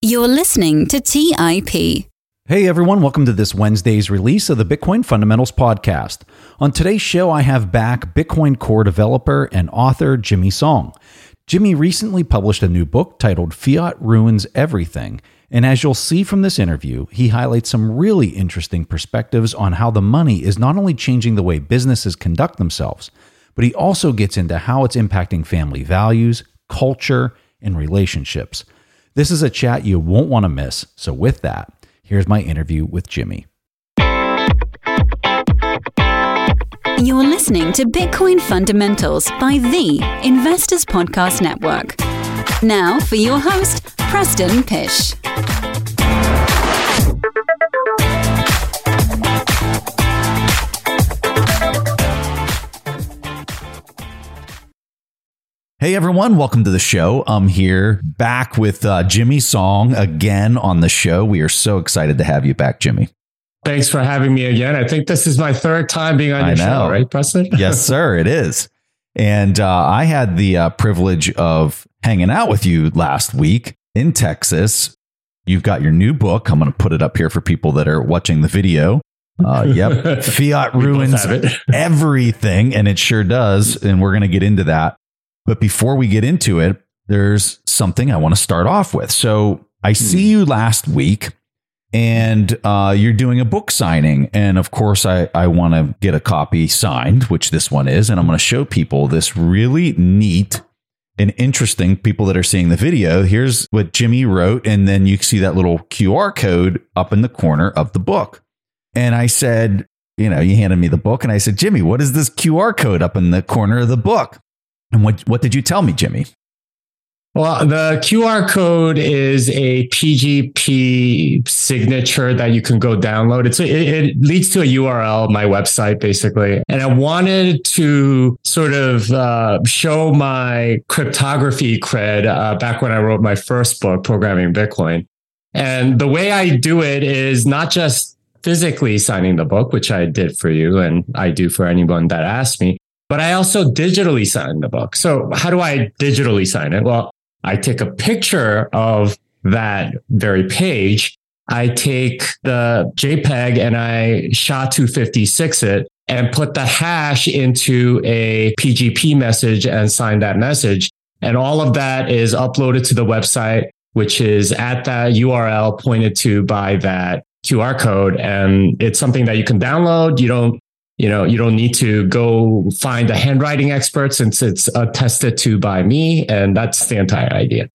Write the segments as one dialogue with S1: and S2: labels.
S1: You're listening to TIP.
S2: Hey everyone, welcome to this Wednesday's release of the Bitcoin Fundamentals Podcast. On today's show, I have back Bitcoin Core developer and author Jimmy Song. Jimmy recently published a new book titled Fiat Ruins Everything. And as you'll see from this interview, he highlights some really interesting perspectives on how the money is not only changing the way businesses conduct themselves, but he also gets into how it's impacting family values, culture, and relationships. This is a chat you won't want to miss. So, with that, here's my interview with Jimmy.
S1: You're listening to Bitcoin Fundamentals by the Investors Podcast Network. Now, for your host, Preston Pysh.
S2: Hey everyone, welcome to the show. I'm here back with uh, Jimmy Song again on the show. We are so excited to have you back, Jimmy.
S3: Thanks for having me again. I think this is my third time being on your show, right, Preston?
S2: yes, sir, it is. And uh, I had the uh, privilege of hanging out with you last week in Texas. You've got your new book. I'm going to put it up here for people that are watching the video. Uh, yep. Fiat ruins everything, and it sure does. And we're going to get into that. But before we get into it, there's something I want to start off with. So I hmm. see you last week and uh, you're doing a book signing. And of course, I, I want to get a copy signed, which this one is. And I'm going to show people this really neat and interesting people that are seeing the video. Here's what Jimmy wrote. And then you see that little QR code up in the corner of the book. And I said, you know, you handed me the book and I said, Jimmy, what is this QR code up in the corner of the book? And what, what did you tell me, Jimmy?
S3: Well, the QR code is a PGP signature that you can go download. It's a, it, it, leads to a URL, my website, basically. And I wanted to sort of uh, show my cryptography cred uh, back when I wrote my first book, Programming Bitcoin. And the way I do it is not just physically signing the book, which I did for you and I do for anyone that asks me, but I also digitally sign the book. So how do I digitally sign it? Well, I take a picture of that very page. I take the JPEG and I SHA-256 it and put the hash into a PGP message and sign that message. And all of that is uploaded to the website, which is at that URL pointed to by that QR code. And it's something that you can download. You don't you know, you don't need to go find a handwriting expert since it's attested to by me. And that's the entire idea.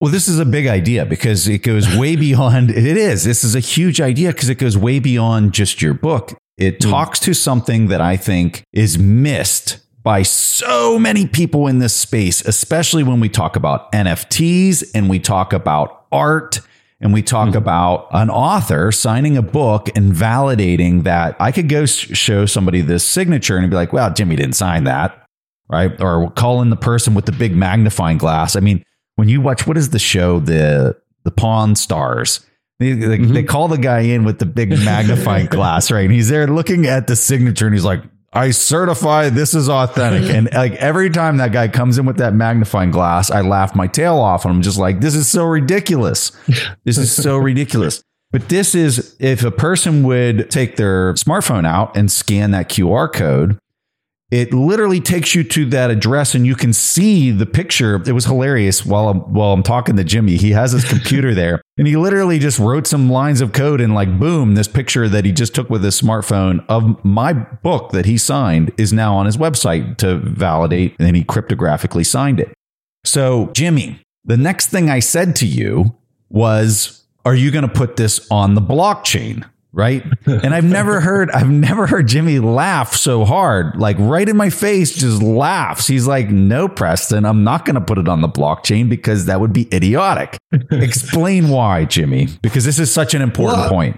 S2: Well, this is a big idea because it goes way beyond, it is. This is a huge idea because it goes way beyond just your book. It mm. talks to something that I think is missed by so many people in this space, especially when we talk about NFTs and we talk about art and we talk mm-hmm. about an author signing a book and validating that I could go show somebody this signature and be like, well, Jimmy didn't sign that. Right. Or call in the person with the big magnifying glass. I mean, when you watch, what is the show? The, the Pawn Stars. They, they, mm-hmm. they call the guy in with the big magnifying glass, right? And he's there looking at the signature and he's like, I certify this is authentic. Mm-hmm. and like every time that guy comes in with that magnifying glass, I laugh my tail off and I'm just like, this is so ridiculous. This is so ridiculous. But this is if a person would take their smartphone out and scan that QR code it literally takes you to that address and you can see the picture. It was hilarious while I'm, while I'm talking to Jimmy. He has his computer there and he literally just wrote some lines of code and like, boom, this picture that he just took with his smartphone of my book that he signed is now on his website to validate. And then he cryptographically signed it. So, Jimmy, the next thing I said to you was, are you going to put this on the blockchain? Right? And I've never heard I've never heard Jimmy laugh so hard, like right in my face, just laughs. He's like, "No, Preston, I'm not going to put it on the blockchain because that would be idiotic." Explain why, Jimmy, because this is such an important well, point.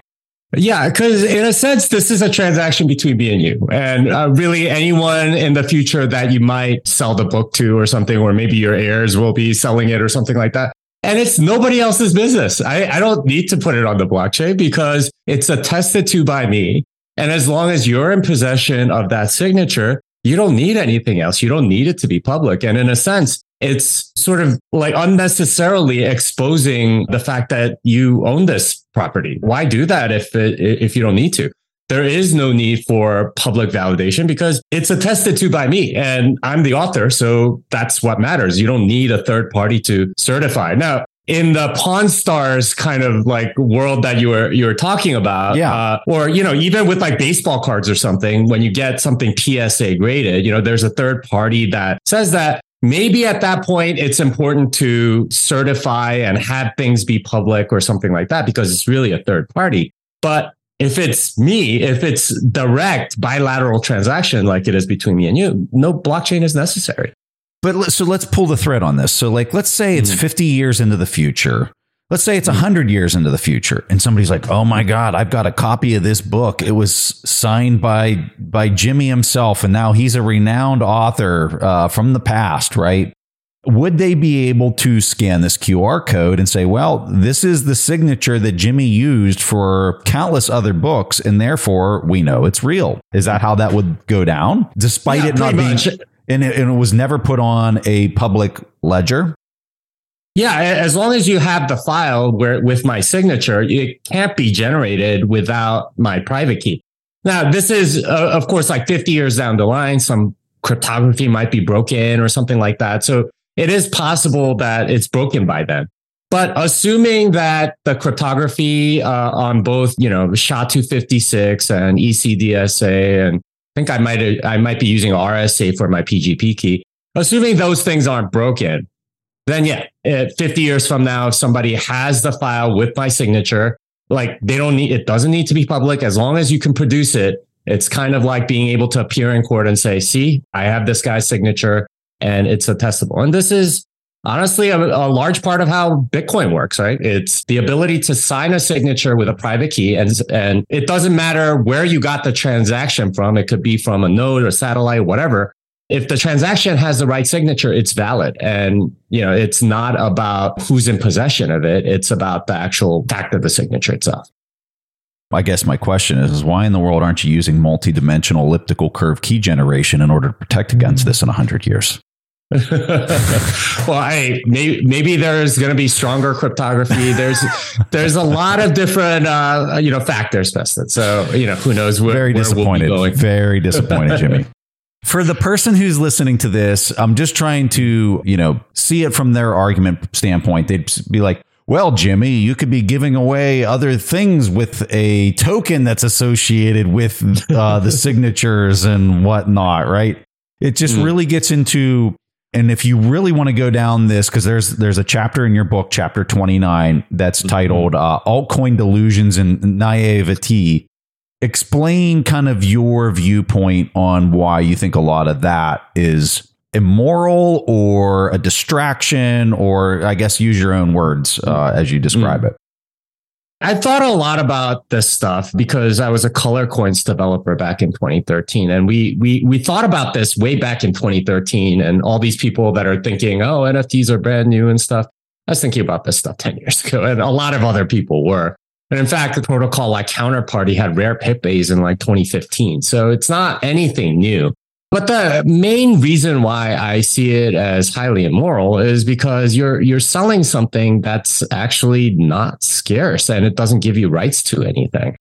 S3: Yeah, because in a sense, this is a transaction between me and you, and uh, really anyone in the future that you might sell the book to, or something, or maybe your heirs will be selling it, or something like that and it's nobody else's business. I, I don't need to put it on the blockchain because it's attested to by me. And as long as you're in possession of that signature, you don't need anything else. You don't need it to be public. And in a sense, it's sort of like unnecessarily exposing the fact that you own this property. Why do that if it, if you don't need to? There is no need for public validation because it's attested to by me and I'm the author. So that's what matters. You don't need a third party to certify. Now, in the Pawn Stars kind of like world that you were you were talking about,
S2: yeah,
S3: uh, or you know even with like baseball cards or something, when you get something PSA graded, you know there's a third party that says that maybe at that point it's important to certify and have things be public or something like that because it's really a third party. But if it's me, if it's direct bilateral transaction like it is between me and you, no blockchain is necessary.
S2: But so let's pull the thread on this. So like let's say it's mm. 50 years into the future. Let's say it's 100 years into the future and somebody's like, "Oh my god, I've got a copy of this book. It was signed by by Jimmy himself and now he's a renowned author uh, from the past, right?" Would they be able to scan this QR code and say, well, this is the signature that Jimmy used for countless other books, and therefore we know it's real? Is that how that would go down? Despite yeah, it not being, and it, and it was never put on a public ledger?
S3: Yeah, as long as you have the file where with my signature, it can't be generated without my private key. Now, this is, uh, of course, like 50 years down the line, some cryptography might be broken or something like that. So it is possible that it's broken by then. But assuming that the cryptography uh, on both, you know, SHA-256 and ECDSA, and I think I might I might be using RSA for my PGP key. Assuming those things aren't broken, then yeah, 50 years from now, if somebody has the file with my signature, like they don't need it doesn't need to be public as long as you can produce it. It's kind of like being able to appear in court and say, "See, I have this guy's signature." And it's attestable. And this is honestly a, a, large part of how Bitcoin works, right? It's the ability to sign a signature with a private key. And, and it doesn't matter where you got the transaction from. It could be from a node or satellite, whatever. If the transaction has the right signature, it's valid. And, you know, it's not about who's in possession of it. It's about the actual fact of the signature itself.
S2: I guess my question is, is why in the world aren't you using multi-dimensional elliptical curve key generation in order to protect against mm-hmm. this in 100 years?
S3: well, I maybe, maybe there's going to be stronger cryptography. There's there's a lot of different uh, you know factors tested. So you know who knows where.
S2: Very
S3: where
S2: disappointed. We'll Very disappointed, Jimmy. For the person who's listening to this, I'm just trying to you know see it from their argument standpoint. They'd be like, well, Jimmy, you could be giving away other things with a token that's associated with uh, the signatures and whatnot, right? It just mm. really gets into and if you really want to go down this, because there's there's a chapter in your book, chapter 29, that's mm-hmm. titled uh, Altcoin Delusions and Naivety. Explain kind of your viewpoint on why you think a lot of that is immoral or a distraction, or I guess use your own words uh, as you describe mm. it.
S3: I thought a lot about this stuff because I was a color coins developer back in 2013. And we we we thought about this way back in 2013 and all these people that are thinking, oh, NFTs are brand new and stuff. I was thinking about this stuff 10 years ago, and a lot of other people were. And in fact, the protocol like Counterparty had rare Pepes in like 2015. So it's not anything new. But the main reason why I see it as highly immoral is because you're you're selling something that's actually not scarce and it doesn't give you rights to anything.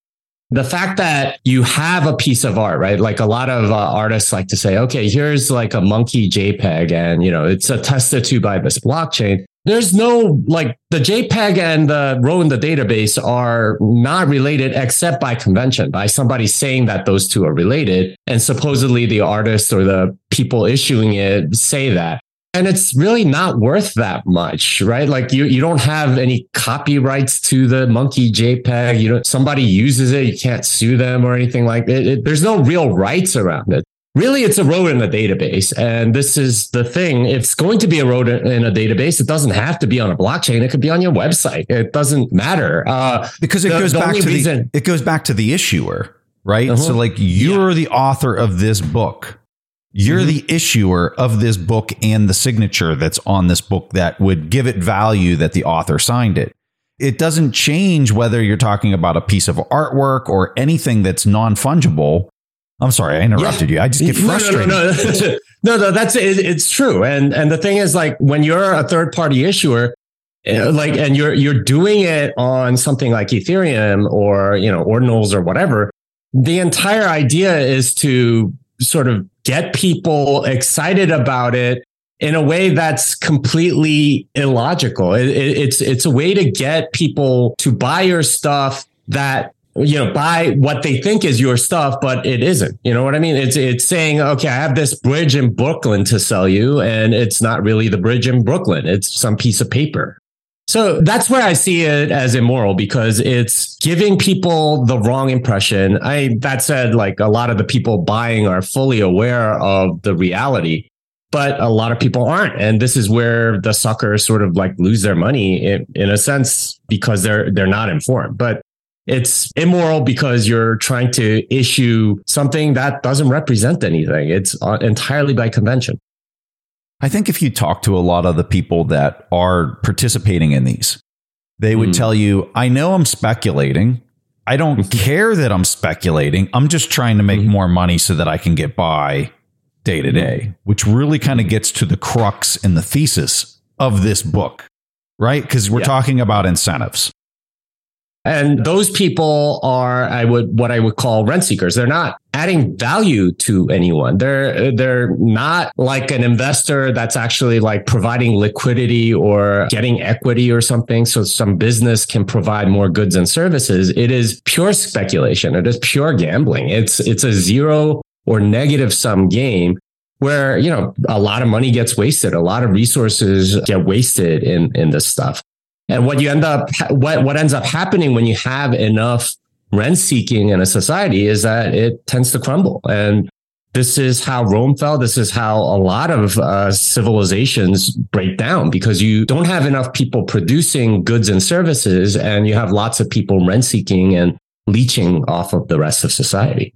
S3: The fact that you have a piece of art, right? Like a lot of uh, artists like to say, okay, here's like a monkey JPEG and, you know, it's attested to by this blockchain there's no like the JPEG and the row in the database are not related except by convention, by somebody saying that those two are related. And supposedly the artist or the people issuing it say that. And it's really not worth that much, right? Like you, you don't have any copyrights to the monkey JPEG. You know, somebody uses it, you can't sue them or anything like that. It, there's no real rights around it really it's a rodent in a database. And this is the thing. It's going to be a rodent in a database. It doesn't have to be on a blockchain. It could be on your website. It doesn't matter. Uh,
S2: because it the, goes the back to reason- the it goes back to the issuer right? Uh-huh. so like you're yeah. the author of this book. You're mm-hmm. the issuer of this book and the signature that's on this book that would give it value that the author signed it. It doesn't change whether you're talking about a piece of artwork or anything that's non fungible I'm sorry, I interrupted yeah. you. I just get frustrated.
S3: No, no, no, no, no that's it, it's true. And and the thing is, like, when you're a third party issuer, eh, like, and you're you're doing it on something like Ethereum or you know Ordinals or whatever, the entire idea is to sort of get people excited about it in a way that's completely illogical. It, it, it's it's a way to get people to buy your stuff that you know buy what they think is your stuff but it isn't you know what i mean it's it's saying okay i have this bridge in brooklyn to sell you and it's not really the bridge in brooklyn it's some piece of paper so that's where I see it as immoral because it's giving people the wrong impression. I that said, like a lot of the people buying are fully aware of the reality, but a lot of people aren't. And this is where the suckers sort of like lose their money in, in a sense because they're they're not informed. But it's immoral because you're trying to issue something that doesn't represent anything. It's uh, entirely by convention.
S2: I think if you talk to a lot of the people that are participating in these, they would mm. tell you, I know I'm speculating. I don't mm-hmm. care that I'm speculating. I'm just trying to make mm. more money so that I can get by day to day, which really kind of gets to the crux and the thesis of this book, right? Because we're yeah. talking about incentives.
S3: And those people are, I would, what I would call rent seekers. They're not adding value to anyone. They're, they're not like an investor that's actually like providing liquidity or getting equity or something. So some business can provide more goods and services. It is pure speculation. It is pure gambling. It's, it's a zero or negative sum game where, you know, a lot of money gets wasted. A lot of resources get wasted in, in this stuff. And what you end up, what, what ends up happening when you have enough rent seeking in a society is that it tends to crumble. And this is how Rome fell. This is how a lot of uh, civilizations break down because you don't have enough people producing goods and services, and you have lots of people rent seeking and leeching off of the rest of society.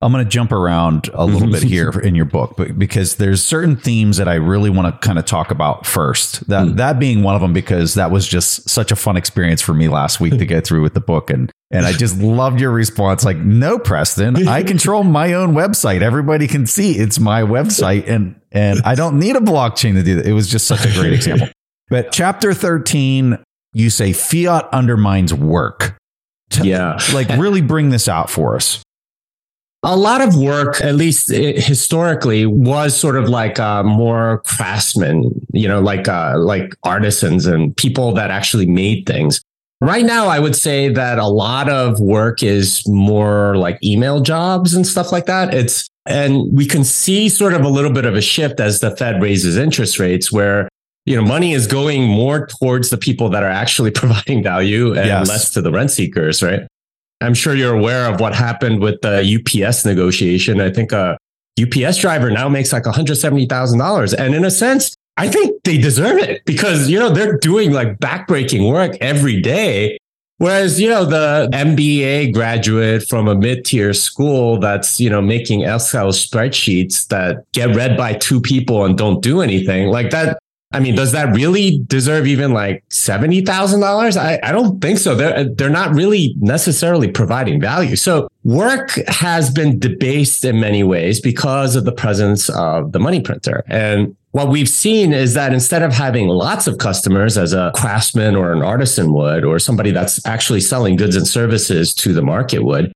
S2: I'm going to jump around a little bit here in your book, but because there's certain themes that I really want to kind of talk about first. That mm. that being one of them because that was just such a fun experience for me last week to get through with the book and and I just loved your response like no Preston, I control my own website. Everybody can see it's my website and and I don't need a blockchain to do that. It was just such a great example. But chapter 13 you say fiat undermines work.
S3: Yeah.
S2: Like really bring this out for us
S3: a lot of work, at least historically, was sort of like uh, more craftsmen, you know, like uh, like artisans and people that actually made things. Right now, I would say that a lot of work is more like email jobs and stuff like that. It's and we can see sort of a little bit of a shift as the Fed raises interest rates, where you know money is going more towards the people that are actually providing value and yes. less to the rent seekers, right? I'm sure you're aware of what happened with the UPS negotiation. I think a UPS driver now makes like $170,000. And in a sense, I think they deserve it because, you know, they're doing like backbreaking work every day. Whereas, you know, the MBA graduate from a mid tier school that's, you know, making Excel spreadsheets that get read by two people and don't do anything like that, I mean, does that really deserve even like seventy thousand dollars? I, I don't think so. They're they're not really necessarily providing value. So work has been debased in many ways because of the presence of the money printer. And what we've seen is that instead of having lots of customers as a craftsman or an artisan would, or somebody that's actually selling goods and services to the market would,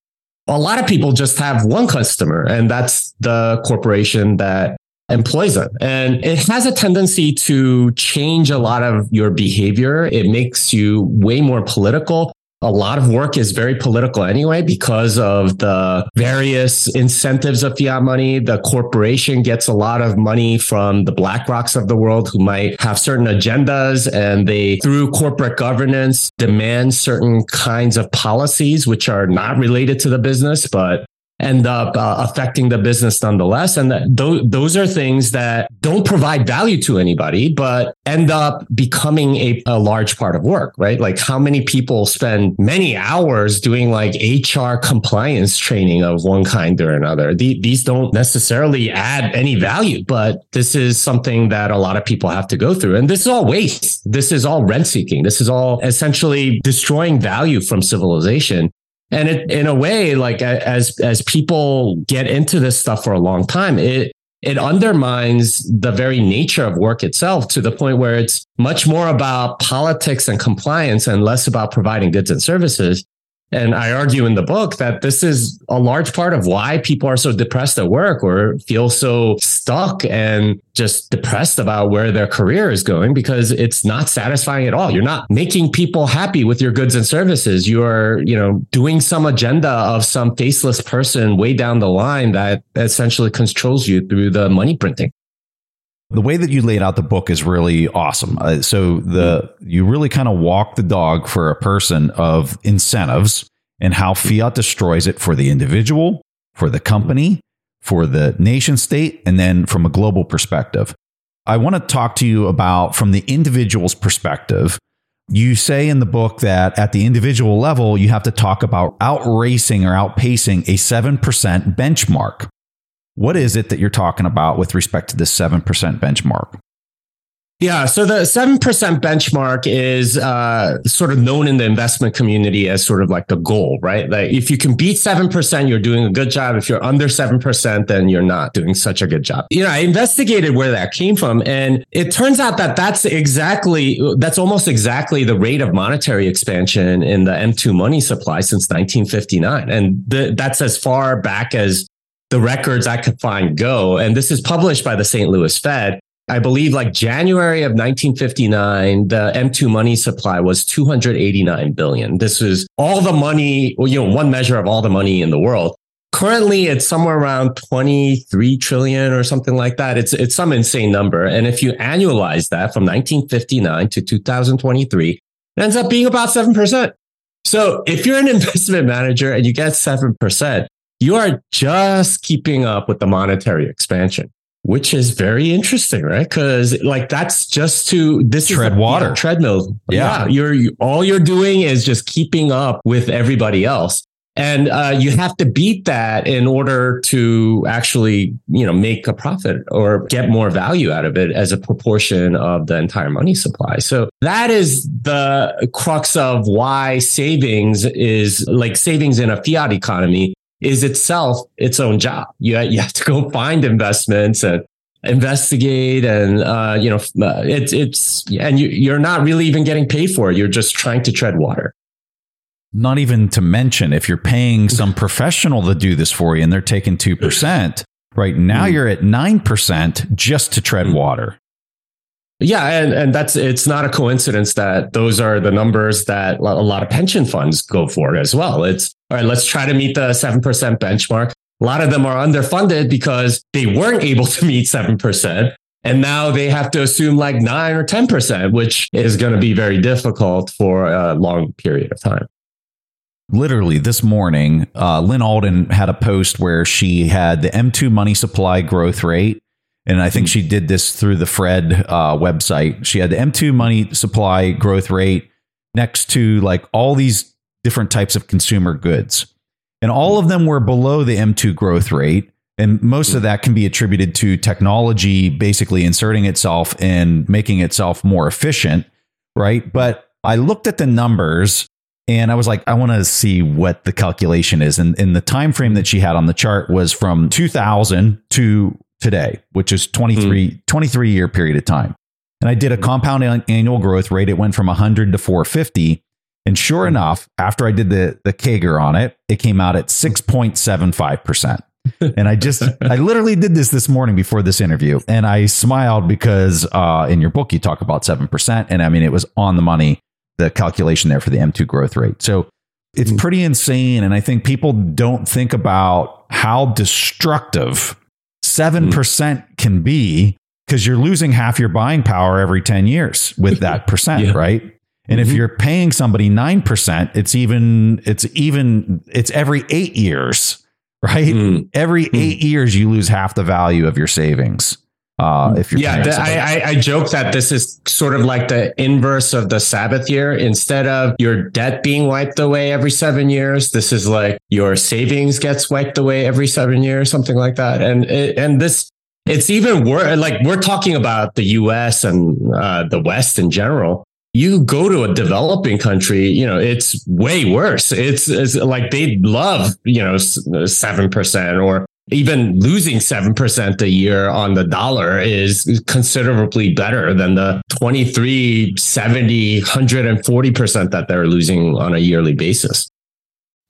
S3: a lot of people just have one customer, and that's the corporation that employs it. And it has a tendency to change a lot of your behavior. It makes you way more political. A lot of work is very political anyway because of the various incentives of fiat money. The corporation gets a lot of money from the BlackRocks of the world who might have certain agendas and they, through corporate governance, demand certain kinds of policies which are not related to the business, but end up uh, affecting the business nonetheless. And th- those are things that don't provide value to anybody, but end up becoming a, a large part of work, right? Like how many people spend many hours doing like HR compliance training of one kind or another. The, these don't necessarily add any value, but this is something that a lot of people have to go through. And this is all waste. This is all rent seeking. This is all essentially destroying value from civilization And it, in a way, like as as people get into this stuff for a long time, it it undermines the very nature of work itself to the point where it's much more about politics and compliance and less about providing goods and services. And I argue in the book that this is a large part of why people are so depressed at work or feel so stuck and just depressed about where their career is going because it's not satisfying at all. You're not making people happy with your goods and services. You're, you know, doing some agenda of some faceless person way down the line that essentially controls you through the money printing.
S2: The way that you laid out the book is really awesome. Uh, so the you really kind of walk the dog for a person of incentives and how fiat destroys it for the individual, for the company, for the nation state, and then from a global perspective. I want to talk to you about from the individual's perspective. You say in the book that at the individual level, you have to talk about outracing or outpacing a 7% benchmark. What is it that you're talking about with respect to this 7% benchmark?
S3: Yeah, so the 7% benchmark is uh, sort of known in the investment community as sort of like the goal, right? Like if you can beat 7%, you're doing a good job. If you're under 7%, then you're not doing such a good job. You know, I investigated where that came from and it turns out that that's exactly, that's almost exactly the rate of monetary expansion in the M2 money supply since 1959. And that's as far back as the records I could find go. And this is published by the St. Louis Fed. I believe like January of 1959, the M2 money supply was 289 billion. This was all the money, well, you know, one measure of all the money in the world. Currently, it's somewhere around 23 trillion or something like that. It's, it's some insane number. And if you annualize that from 1959 to 2023, it ends up being about 7%. So if you're an investment manager and you get 7%, you are just keeping up with the monetary expansion, which is very interesting, right? Because like that's just to this
S2: tread is a, water
S3: yeah, treadmill.
S2: Yeah.
S3: yeah, you're you, all you're doing is just keeping up with everybody else. And uh, you have to beat that in order to actually, you know, make a profit or get more value out of it as a proportion of the entire money supply. So that is the crux of why savings is like savings in a fiat economy is itself its own job. You, you have to go find investments and investigate and uh, you know uh, it's it's and you, you're not really even getting paid for it you're just trying to tread water
S2: not even to mention if you're paying some professional to do this for you and they're taking 2% right now mm. you're at 9% just to tread mm. water
S3: yeah, and, and that's it's not a coincidence that those are the numbers that a lot of pension funds go for as well. It's all right, let's try to meet the 7% benchmark. A lot of them are underfunded because they weren't able to meet 7%. And now they have to assume like 9 or 10%, which is going to be very difficult for a long period of time
S2: literally this morning, uh, Lyn Alden had a post where she had the M2 money supply growth rate and I think she did this through the FRED uh, website. She had the M2 money supply growth rate next to like all these different types of consumer goods. And all of them were below the M2 growth rate. And most of that can be attributed to technology basically inserting itself and making itself more efficient. Right. But I looked at the numbers and I was like, I want to see what the calculation is. And, and the time frame that she had on the chart was from 2000 to today, which is 23, mm. 23 year period of time. And I did a hmm. compound annual growth rate. It went from 100 to 450. And sure hmm. enough, after I did the, the CAGR on it, it came out at 6.75%. and I just, I literally did this this morning before this interview. And I smiled because uh, in your book, you talk about 7%. And I mean, it was on the money, the calculation there for the M2 growth rate. So it's hmm. pretty insane. And I think people don't think about how destructive 7% mm. can be because you're losing half your buying power every 10 years with that percent, yeah. right? And mm-hmm. if you're paying somebody 9%, it's even, it's even, it's every eight years, right? Mm. Every mm. eight years, you lose half the value of your savings. Uh, if you're
S3: yeah, the, I, I joke that this is sort of like the inverse of the Sabbath year. Instead of your debt being wiped away every seven years, this is like your savings gets wiped away every seven years, something like that. And and this it's even worse. Like we're talking about the U.S. and uh, the West in general. you go to a developing country, you know, it's way worse. It's, it's like they love, you know, 7% or even losing 7% a year on the dollar is considerably better than the 23, 70, 140% that they're losing on a yearly basis.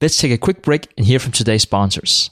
S4: Let's take a quick break and hear from today's sponsors.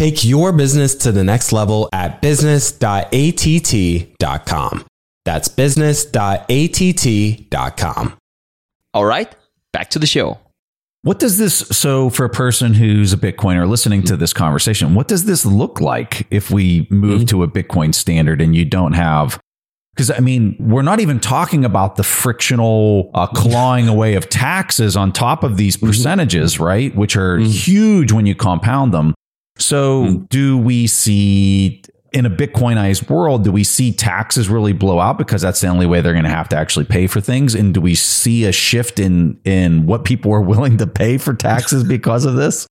S5: Take your business to the next level at business.att.com. That's business.att.com.
S4: All right, back to the show.
S2: What does this, so for a person who's a Bitcoiner listening to this conversation, what does this look like if we move mm-hmm. to a Bitcoin standard and you don't have because I mean, we're not even talking about the frictional uh, clawing away of taxes on top of these mm-hmm. percentages, right? Which are mm-hmm. huge when you compound them. So, mm. do we see in a Bitcoinized world, do we see taxes really blow out because that's the only way they're going to have to actually pay for things? And do we see a shift in in what people are willing to pay for taxes because of this?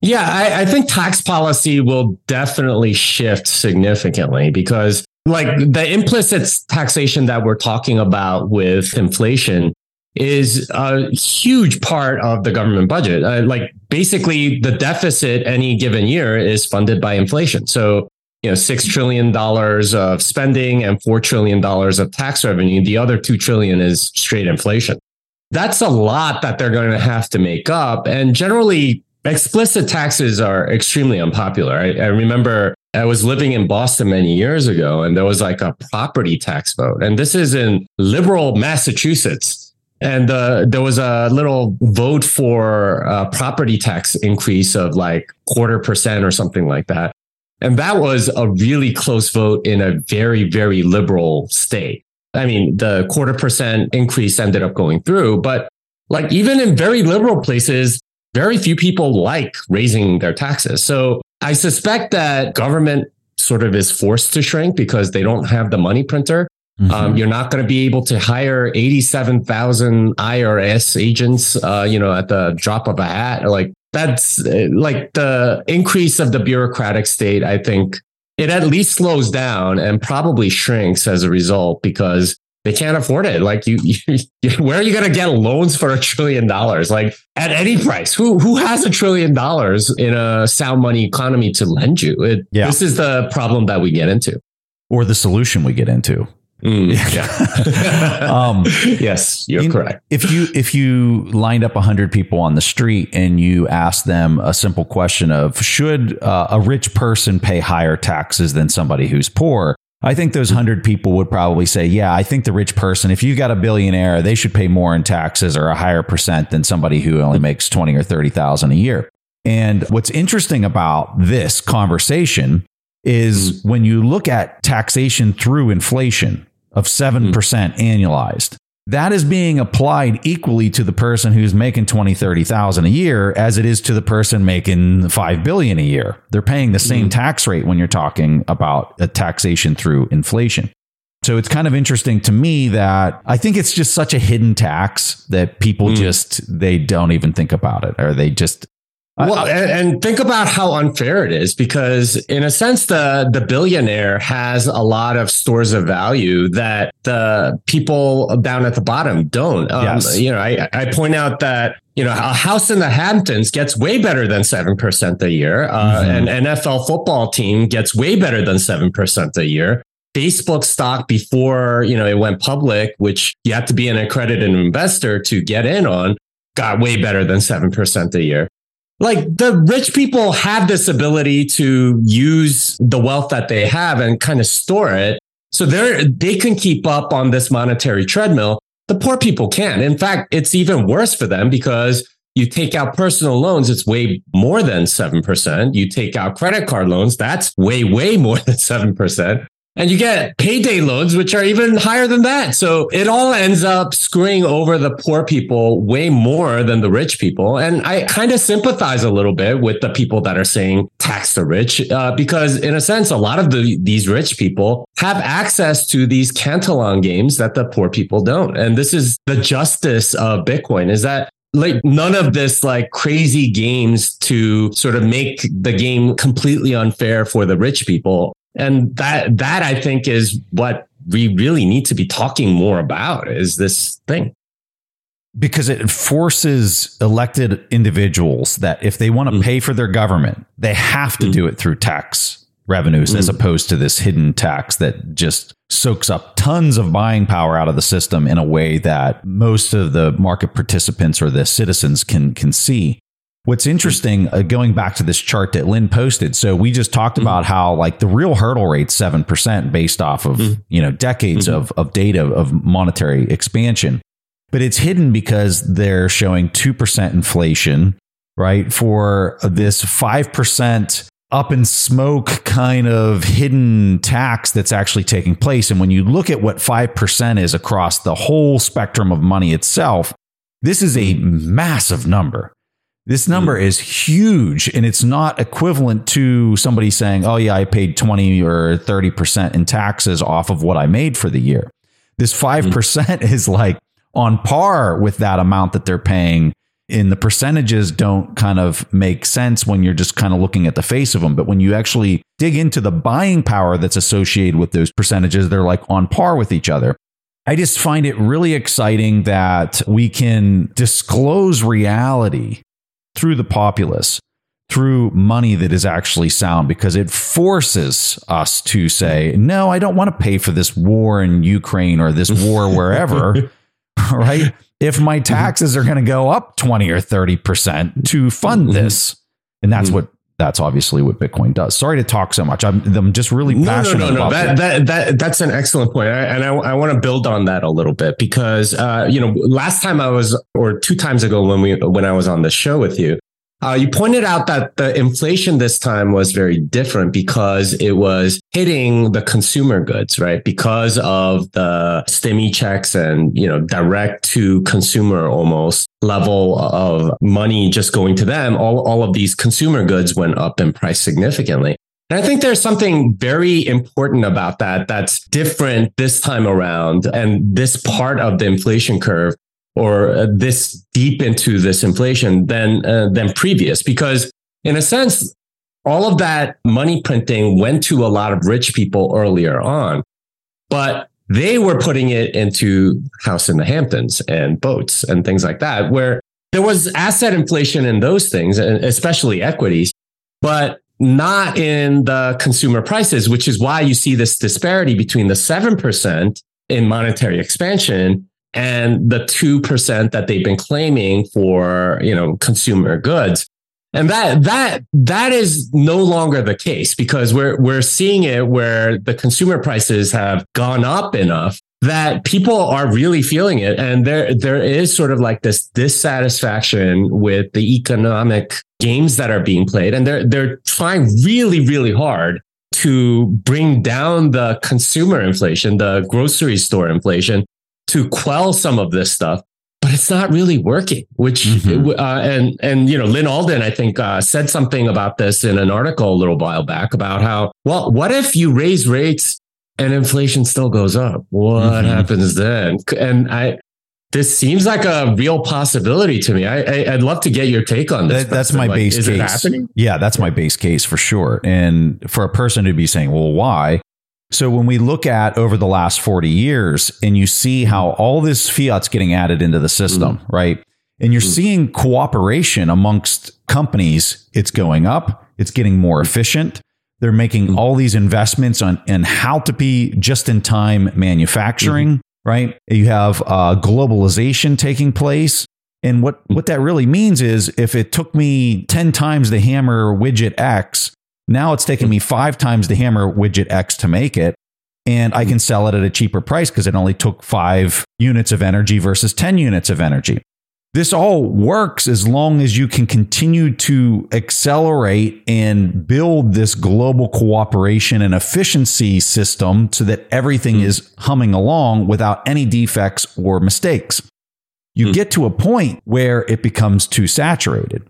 S3: Yeah, I, I think tax policy will definitely shift significantly because, like, the implicit taxation that we're talking about with inflation is a huge part of the government budget. Uh, like basically the deficit any given year is funded by inflation. So, you know, $6 trillion of spending and $4 trillion of tax revenue. The other 2 trillion is straight inflation. That's a lot that they're going to have to make up. And generally explicit taxes are extremely unpopular. I, I remember I was living in Boston many years ago and there was like a property tax vote. And this is in liberal Massachusetts and uh, there was a little vote for a property tax increase of like quarter percent or something like that. And that was a really close vote in a very, very liberal state. I mean, the quarter percent increase ended up going through, but like even in very liberal places, very few people like raising their taxes. So I suspect that government sort of is forced to shrink because they don't have the money printer. Mm-hmm. Um, you're not going to be able to hire 87,000 IRS agents, uh, you know, at the drop of a hat. Like that's uh, like the increase of the bureaucratic state. I think it at least slows down and probably shrinks as a result because they can't afford it. Like you, you where are you going to get loans for a trillion dollars? Like at any price, who, who has a trillion dollars in a sound money economy to lend you? It, yeah. This is the problem that we get into.
S2: Or the solution we get into.
S3: Mm, yeah. um, yes, you're correct.
S2: If you if you lined up hundred people on the street and you asked them a simple question of should uh, a rich person pay higher taxes than somebody who's poor, I think those hundred people would probably say, yeah, I think the rich person, if you've got a billionaire, they should pay more in taxes or a higher percent than somebody who only makes 20 or 30,000 a year. And what's interesting about this conversation is mm. when you look at taxation through inflation of 7% mm. annualized, that is being applied equally to the person who's making 20, 30,000 a year as it is to the person making 5 billion a year. They're paying the same mm. tax rate when you're talking about a taxation through inflation. So it's kind of interesting to me that I think it's just such a hidden tax that people mm. just they don't even think about it or they just
S3: well, and, and, think about how unfair it is because, in a sense, the the billionaire has a lot of stores of value that the people down at the bottom don't. Um, yes. You know, I, I point out that you know a house in the Hamptons gets way better than seven percent a year. Uh, mm-hmm. An NFL football team gets way better than seven percent a year. Facebook stock before you know it went public, which you have to be an accredited investor to get in on, got way better than seven percent a year like the rich people have this ability to use the wealth that they have and kind of store it. So they're, they can keep up on this monetary treadmill. The poor people can't. In fact, it's even worse for them because you take out personal loans, it's way more than 7%. You take out credit card loans, that's way, way more than 7%. And you get payday loans, which are even higher than that. So it all ends up screwing over the poor people way more than the rich people. And I kind of sympathize a little bit with the people that are saying tax the rich, uh, because in a sense, a lot of the, these rich people have access to these Cantillon games that the poor people don't. And this is the justice of Bitcoin is that like none of this like crazy games to sort of make the game completely unfair for the rich people and that that I think is what we really need to be talking more about is this thing
S2: because it forces elected individuals that if they want to mm. pay for their government, they have to mm. do it through tax revenues mm. as opposed to this hidden tax that just soaks up tons of buying power out of the system in a way that most of the market participants or the citizens can can see. What's interesting, uh, going back to this chart that Lyn posted. So we just talked mm-hmm. about how like the real hurdle rate seven percent based off of mm-hmm. you know decades mm-hmm. of of data of monetary expansion, but it's hidden because they're showing two percent inflation, right? For this five percent up in smoke kind of hidden tax that's actually taking place. And when you look at what five percent is across the whole spectrum of money itself, this is a massive number. This number mm. is huge and it's not equivalent to somebody saying, oh, yeah, I paid 20 or 30% in taxes off of what I made for the year. This 5% mm. is like on par with that amount that they're paying. And the percentages don't kind of make sense when you're just kind of looking at the face of them. But when you actually dig into the buying power that's associated with those percentages, they're like on par with each other. I just find it really exciting that we can disclose reality through the populace, through money that is actually sound, because it forces us to say, no, I don't want to pay for this war in Ukraine or this war wherever, right? If my taxes are going to go up 20 or 30% to fund mm-hmm. this. And that's mm-hmm. what that's obviously what Bitcoin does. Sorry to talk so much. I'm, I'm just really passionate no, no, no, no.
S3: That, that, that, that's an excellent point. I, and I, I want to build on that a little bit because, uh, you know, last time I was, or two times ago when we, when I was on the show with you, uh, you pointed out that the inflation this time was very different because it was hitting the consumer goods, right? Because of the stimmy checks and, you know, direct to consumer almost level of money just going to them. All, all of these consumer goods went up in price significantly. And I think there's something very important about that that's different this time around. And this part of the inflation curve or uh, this deep into this inflation than uh, than previous. Because in a sense all of that money printing went to a lot of rich people earlier on but they were putting it into house in the hamptons and boats and things like that where there was asset inflation in those things especially equities but not in the consumer prices which is why you see this disparity between the 7% in monetary expansion and the 2% that they've been claiming for, you know, consumer goods. And that that that is no longer the case because we're we're seeing it where the consumer prices have gone up enough that people are really feeling it and there there is sort of like this dissatisfaction with the economic games that are being played and they're they're trying really really hard to bring down the consumer inflation the grocery store inflation to quell some of this stuff but it's not really working which mm-hmm. uh, and and you know Lyn Alden i think uh, said something about this in an article a little while back about how well what if you raise rates and inflation still goes up what mm-hmm. happens then and i this seems like a real possibility to me. I, would love to get your take on this.
S2: That, that's my like, base case. Yeah, that's my base case for sure. And for a person to be saying, well, why? So when we look at over the last 40 years and you see how all this fiat's getting added into the system, mm-hmm. right? And you're mm-hmm. seeing cooperation amongst companies, it's going up, it's getting more efficient. They're making mm-hmm. all these investments on and how to be just in time manufacturing, mm-hmm. right? You have uh, globalization taking place. And what, mm-hmm. what that really means is if it took me 10 times the hammer widget X now it's taken me five times the hammer widget X to make it. And I can sell it at a cheaper price because it only took five units of energy versus 10 units of energy. This all works as long as you can continue to accelerate and build this global cooperation and efficiency system so that everything mm. is humming along without any defects or mistakes. You mm. get to a point where it becomes too saturated.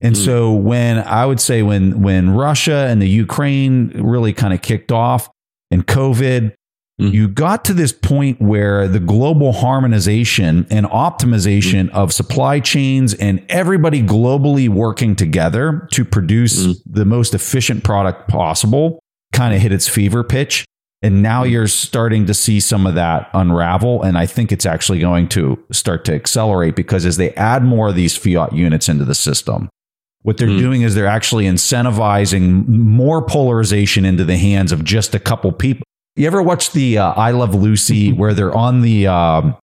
S2: And mm. so when I would say when when Russia and the Ukraine really kind of kicked off and COVID, mm. you got to this point where the global harmonization and optimization mm. of supply chains and everybody globally working together to produce mm. the most efficient product possible kind of hit its fever pitch. And now mm. you're starting to see some of that unravel. And I think it's actually going to start to accelerate because as they add more of these fiat units into the system, what they're mm. doing is they're actually incentivizing more polarization into the hands of just a couple people. You ever watch the uh, I Love Lucy where they're on the um,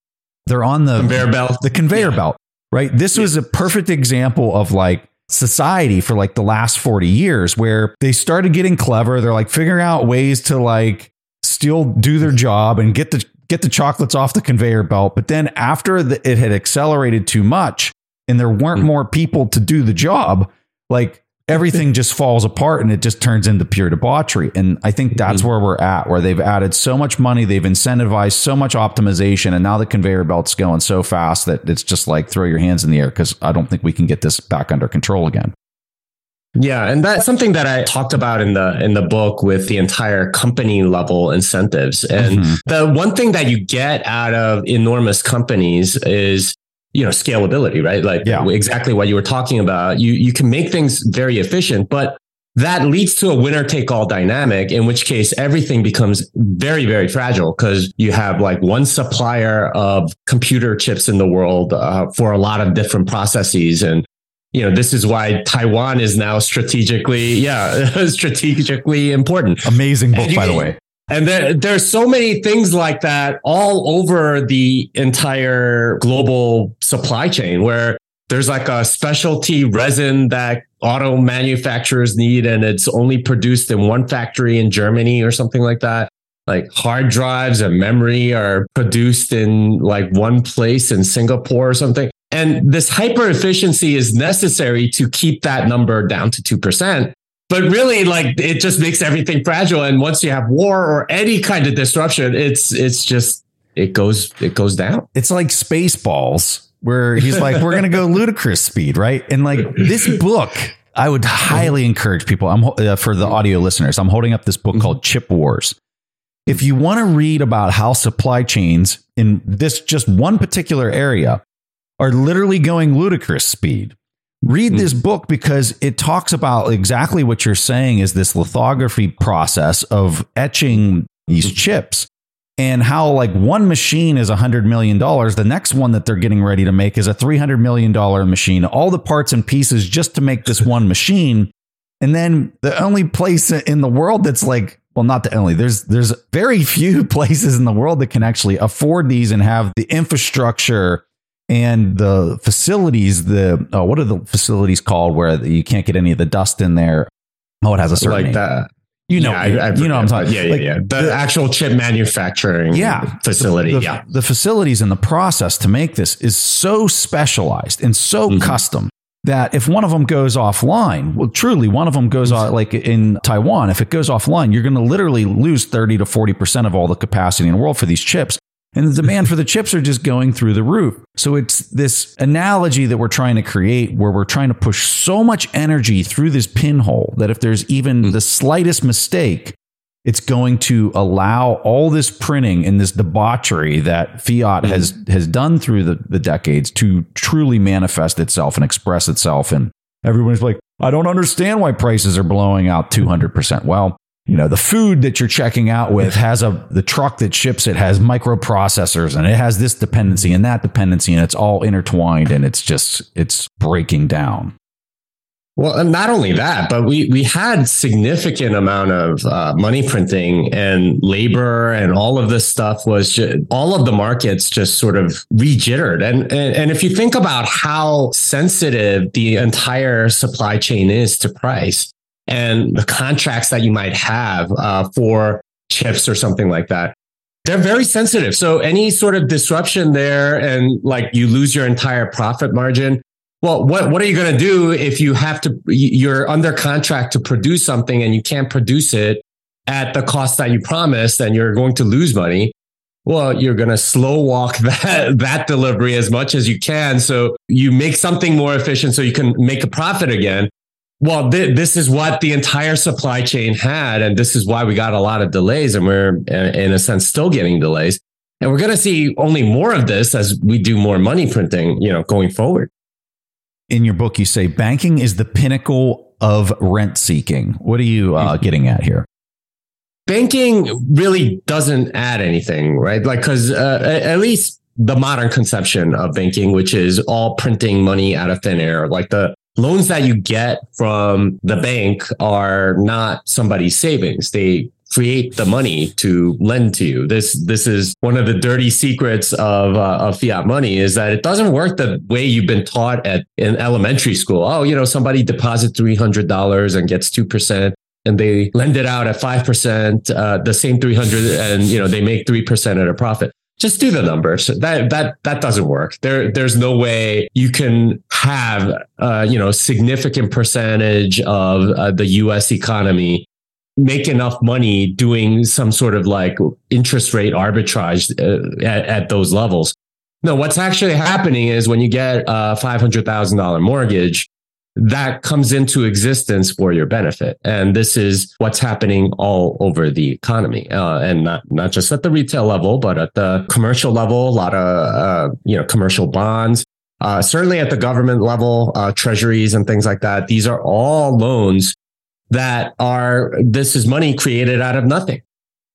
S2: they're on the
S3: conveyor belt,
S2: the conveyor yeah. belt, right? This was a perfect example of like society for like the last 40 years where they started getting clever. They're like figuring out ways to like still do their job and get the get the chocolates off the conveyor belt. But then after the, it had accelerated too much, and there weren't hmm. more people to do the job, like everything just falls apart and it just turns into pure debauchery. And I think that's mm-hmm. where we're at, where they've added so much money, they've incentivized so much optimization, and now the conveyor belt's going so fast that it's just like throw your hands in the air because I don't think we can get this back under control again.
S3: Yeah, and that's something that I talked about in the in the book with the entire company level incentives. And mm-hmm. the one thing that you get out of enormous companies is you know scalability right? Like yeah. exactly what you were talking about. You you can make things very efficient but that leads to a winner take all dynamic in which case everything becomes very very fragile because you have like one supplier of computer chips in the world uh, for a lot of different processes. And you know this is why taiwan is now strategically yeah strategically important.
S2: Amazing book by the way
S3: and there, there's so many things like that all over the entire global supply chain where there's like a specialty resin that auto manufacturers need and it's only produced in one factory in Germany or something like that. Like hard drives and memory are produced in like one place in Singapore or something. And this hyper efficiency is necessary to keep that number down to 2% but really like it just makes everything fragile. And once you have war or any kind of disruption it's it's just it goes it goes down.
S2: It's like spaceballs where he's like we're gonna go ludicrous speed right? And like this book i would highly encourage people i'm uh, for the audio listeners i'm holding up this book called chip wars. If you want to read about how supply chains in this just one particular area are literally going ludicrous speed read this hmm. book because it talks about exactly what you're saying is this lithography process of etching these hmm. chips and how like one machine is a hundred million dollars the next one that they're getting ready to make is a 300 million dollar machine all the parts and pieces just to make this one machine and then the only place in the world that's like well not the only there's there's very few places in the world that can actually afford these and have the infrastructure and the facilities, the oh, what are the facilities called where you can't get any of the dust in there? Oh, it has a certain
S3: like
S2: name.
S3: that.
S2: You know,
S3: Yeah, I- I
S2: you know, what I'm talking.
S3: Yeah, yeah,
S2: Like,
S3: yeah. The,
S2: the-
S3: actual chip manufacturing
S2: yeah
S3: facility.
S2: the, the-
S3: yeah.
S2: the facilities and the process to make this is so specialized and so
S3: Mhm.
S2: custom that if one of them goes offline well truly one of them goes off like in taiwan if it goes offline you're going to literally lose 30 to 40% of all the capacity in the world for these chips and the demand for the chips are just going through the roof. So it's this analogy that we're trying to create where we're trying to push so much energy through this pinhole that if there's even hmm. the slightest mistake, it's going to allow all this printing and this debauchery that fiat hmm. has has done through the, the decades to truly manifest itself and express itself. And everyone's like, I don't understand why prices are blowing out 200%. Well, you know, the food that you're checking out with has a, the truck that ships it has microprocessors and it has this dependency and that dependency and it's all intertwined and it's just, it's breaking down.
S3: Well, and not only that, but we we had significant amount of uh, money printing and labor and all of this stuff was ju- all of the markets just sort of rejittered. And, and and if you think about how sensitive the entire supply chain is to price and the contracts that you might have uh, for chips or something like that, they're very sensitive. So any sort of disruption there and like you lose your entire profit margin. Well, what, what are you going to do if you have to, you're under contract to produce something and you can't produce it at the cost that you promised and you're going to lose money? Well, you're going to slow walk that, that delivery as much as you can. So you make something more efficient so you can make a profit again. Well, th- this is what the entire supply chain had. And this is why we got a lot of delays. And we're, uh, in a sense, still getting delays. And we're going to see only more of this as we do more money printing, you know, going forward.
S2: In your book, you say banking is the pinnacle of rent seeking. What are you uh, getting at here?
S3: banking really doesn't add anything, right? Like, cause uh, at least the modern conception of banking, which is all printing money out of thin air, like the loans that you get from the bank are not somebody's savings. They create the money to lend to you. This this is one of the dirty secrets of uh, of fiat money is that it doesn't work the way you've been taught at in elementary school. Oh, you know, somebody deposits three hundred dollars and gets two percent and they lend it out at 5%, uh, the same 300 and, you know, they make 3% at a profit. Just do the numbers. That, that, that doesn't work. There, there's no way you can have, uh, you know, significant percentage of uh, the US economy make enough money doing some sort of like interest rate arbitrage uh, at, at those levels. No, what's actually happening is when you get a $500,000 mortgage, that comes into existence for your benefit. And this is what's happening all over the economy. Uh, and not, not just at the retail level, but at the commercial level, a lot of, uh, you know, commercial bonds. Uh, certainly at the government level, uh, treasuries and things like that. These are all loans that are, this is money created out of nothing.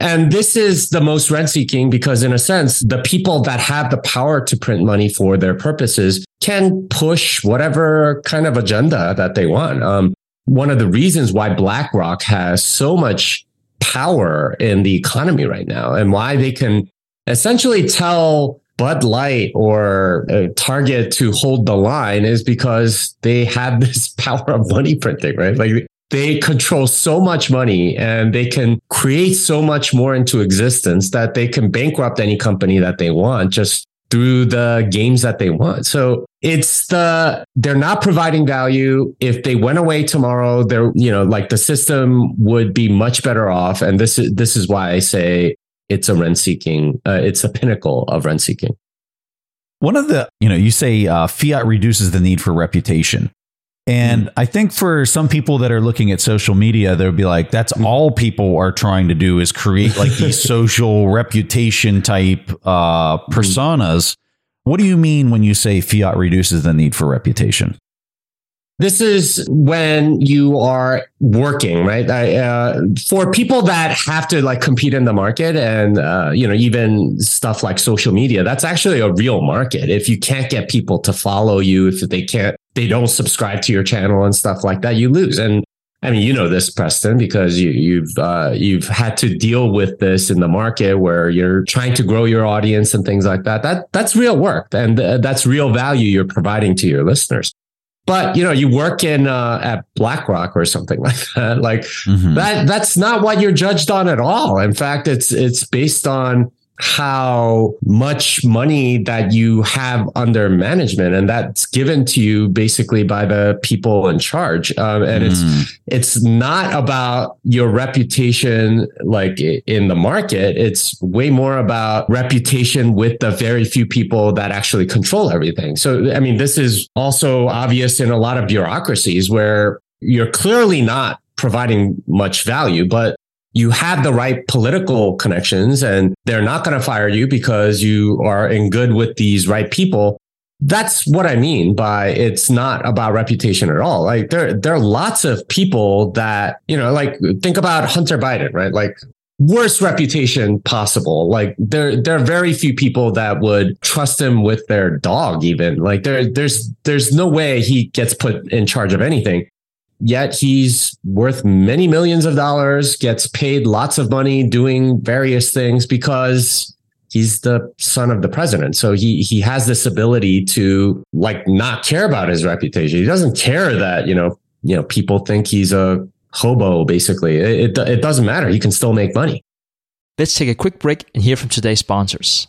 S3: And this is the most rent seeking because in a sense, the people that have the power to print money for their purposes can push whatever kind of agenda that they want. Um, one of the reasons why BlackRock has so much power in the economy right now and why they can essentially tell Bud Light or uh, Target to hold the line is because they have this power of money printing, right? Like they control so much money and they can create so much more into existence that they can bankrupt any company that they want just through the games that they want. So it's the they're not providing value. If they went away tomorrow, they're you know like the system would be much better off. And this is this is why I say it's a rent seeking. Uh, it's a pinnacle of rent seeking.
S2: One of the, you know, you say uh, fiat reduces the need for reputation. And I think for some people that are looking at social media, they'll be like, that's all people are trying to do is create like these social reputation type uh, personas. What do you mean when you say fiat reduces the need for reputation?
S3: This is when you are working, right? I, uh, for people that have to like compete in the market and, uh, you know, even stuff like social media, that's actually a real market. If you can't get people to follow you, if they can't, they don't subscribe to your channel and stuff like that, you lose. And I mean, you know this, Preston, because you, you've uh, you've had to deal with this in the market where you're trying to grow your audience and things like that. That that's real work, and uh, that's real value you're providing to your listeners. But you know, you work in uh, at BlackRock or something like that. Like mm-hmm. that, that's not what you're judged on at all. In fact, it's it's based on how much money that you have under management and that's given to you basically by the people in charge. Um, and mm. it's it's not about your reputation like in the market. It's way more about reputation with the very few people that actually control everything. So i mean this is also obvious in a lot of bureaucracies where you're clearly not providing much value but you have the right political connections and they're not going to fire you because you are in good with these right people. That's what I mean by it's not about reputation at all. Like there, there are lots of people that, you know, like think about Hunter Biden, right? Like worst reputation possible. Like there, there are very few people that would trust him with their dog, even like there, there's, there's no way he gets put in charge of anything yet he's worth many millions of dollars, gets paid lots of money doing various things because he's the son of the president. So he he has this ability to like not care about his reputation. He doesn't care that, you know, you know, people think he's a hobo basically. It, it, it doesn't matter. He can still make money.
S4: Let's take a quick break and hear from today's sponsors.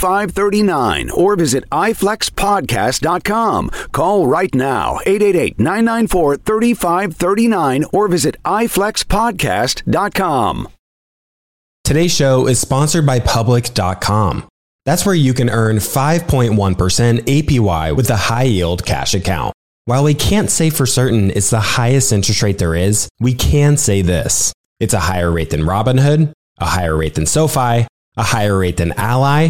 S6: 3539 or visit iflexpodcast.com. Call right now 888 994 3539 or visit iflexpodcast.com.
S5: Today's show is sponsored by Public.com. That's where you can earn 5.1% APY with a high yield cash account. While we can't say for certain it's the highest interest rate there is, we can say this. It's a higher rate than Robinhood, a higher rate than SoFi, a higher rate than Ally,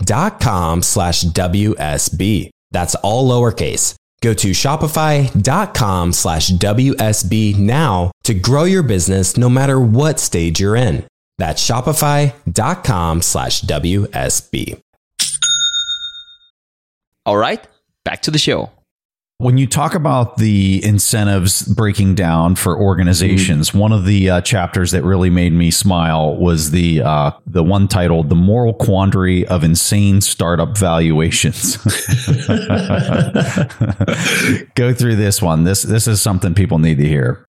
S5: shopify.com slash WSB. That's all lowercase. Go to shopify.com slash WSB now to grow your business no matter what stage you're in. That's shopify.com slash WSB.
S4: All right, back to the show.
S2: When you talk about the incentives breaking down for organizations, mm-hmm. one of the uh, chapters that really made me smile was the uh, the one titled "The Moral Quandary of Insane Startup Valuations." Go through this one. This this is something people need to hear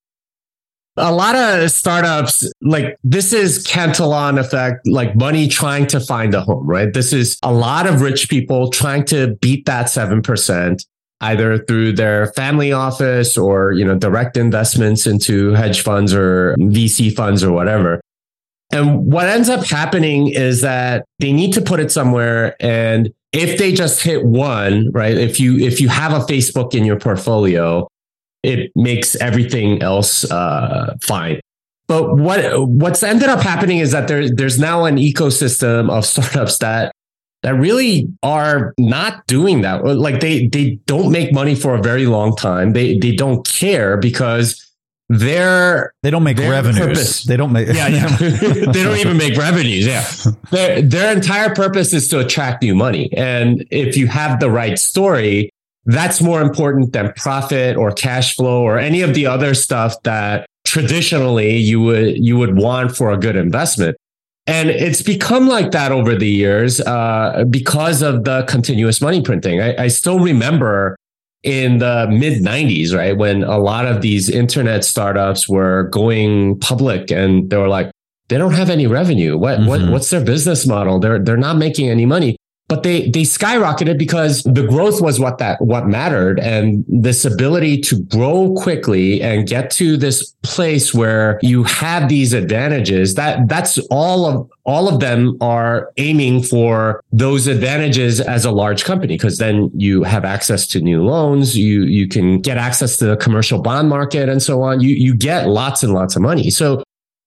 S3: a lot of startups like this is Cantillon effect, like money trying to find a home, right? This is a lot of rich people trying to beat that 7% either through their family office or, you know, direct investments into hedge funds or VC funds or whatever. And what ends up happening is that they need to put it somewhere and if they just hit one, right? If you if you have a Facebook in your portfolio, it makes everything else uh, fine. But what what's ended up happening is that there, there's now an ecosystem of startups that that really are not doing that. Uh, like they they don't make money for a very long time. They they don't care because their
S2: they don't make revenues. Purpose, they don't make
S3: yeah, yeah. they don't even make revenues. Yeah, their their entire purpose is to attract new money, and if you have the right story, that's more important than profit or cash flow or any of the other stuff that traditionally you would you would want for a good investment. And it's become like that over the years uh, because of the continuous money printing. I, I still remember in the mid 90s, right, when a lot of these internet startups were going public and they were like, they don't have any revenue. What, mm-hmm. what what's their business model? They're they're not making any money but they they skyrocketed because the growth was what that what mattered and this ability to grow quickly and get to this place where you have these advantages that that's all of all of them are aiming for those advantages as a large company because then you have access to new loans you you can get access to the commercial bond market and so on. You you get lots and lots of money. So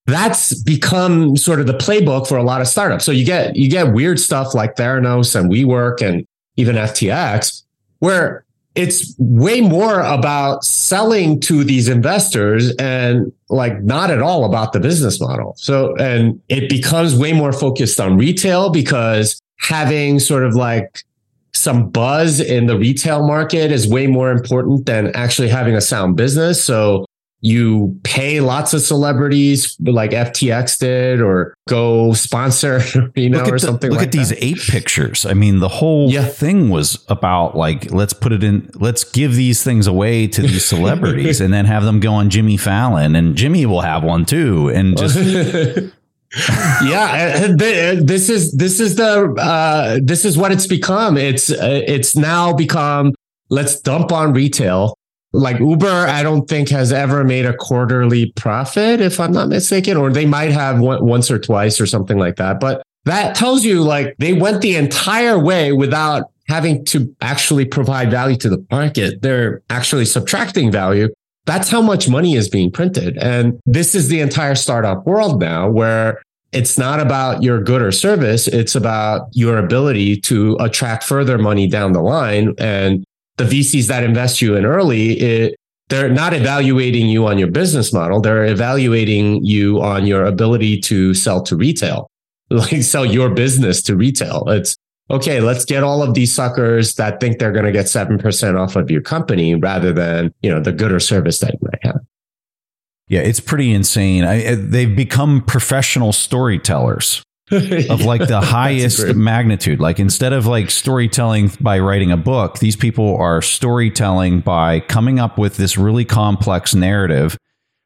S3: that's become sort of the playbook for a lot of startups. So you get you get weird stuff like Theranos and WeWork and even FTX, where it's way more about selling to these investors and like not at all about the business model. So and it becomes way more focused on retail because having sort of like some buzz in the retail market is way more important than actually having a sound business. So you pay lots of celebrities like FTX did or go sponsor, you know, or
S2: the,
S3: something
S2: look
S3: like
S2: at these ape pictures. I mean, the whole yeah. thing was about like, let's put it in, let's give these things away to these celebrities and then have them go on Jimmy Fallon and Jimmy will have one too. And just.
S3: yeah this is this is the uh this is what it's become it's uh, it's now become let's dump on retail like Uber, I don't think has ever made a quarterly profit, if I'm not mistaken, or they might have once or twice or something like that. But that tells you like they went the entire way without having to actually provide value to the market. They're actually subtracting value. That's how much money is being printed. And this is the entire startup world now where it's not about your good or service. It's about your ability to attract further money down the line. And the VCs that invest you in early, it, they're not evaluating you on your business model. They're evaluating you on your ability to sell to retail, like sell your business to retail. It's okay. Let's get all of these suckers that think they're going to get 7% off of your company rather than, you know, the good or service that you might have.
S2: Yeah, it's pretty insane. I, eh, they've become professional storytellers of like the highest magnitude. Like instead of like storytelling by writing a book, these people are storytelling by coming up with this really complex narrative,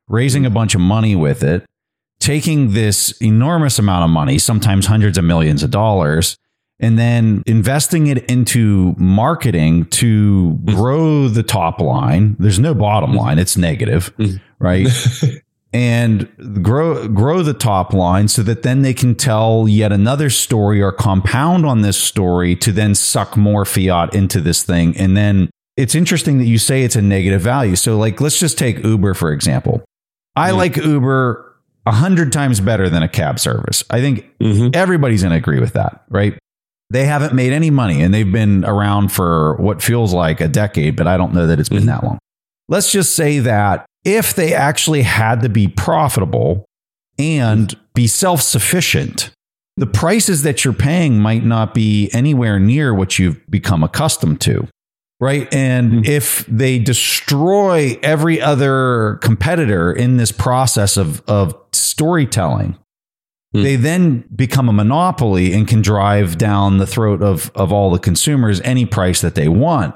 S2: raising a bunch of money with it, taking this enormous amount of money, sometimes hundreds of millions of dollars, and then investing it into marketing to mm-hmm. grow the top line. There's no bottom mm-hmm. line, it's negative, mm-hmm. right? and grow grow the top line so that then they can tell yet another story or compound on this story to then suck more fiat into this thing and then it's interesting that you say it's a negative value so like let's just take uber for example I like Uber a hundred times better than a cab service. I think mm-hmm. everybody's going to agree with that, right? They haven't made any money and they've been around for what feels like a decade, but I don't know that it's been mm-hmm. that long. Let's just say that if they actually had to be profitable and be self sufficient, the prices that you're paying might not be anywhere near what you've become accustomed to. Right. And mm-hmm. if they destroy every other competitor in this process of, of storytelling, mm-hmm. they then become a monopoly and can drive down the throat of, of all the consumers any price that they want.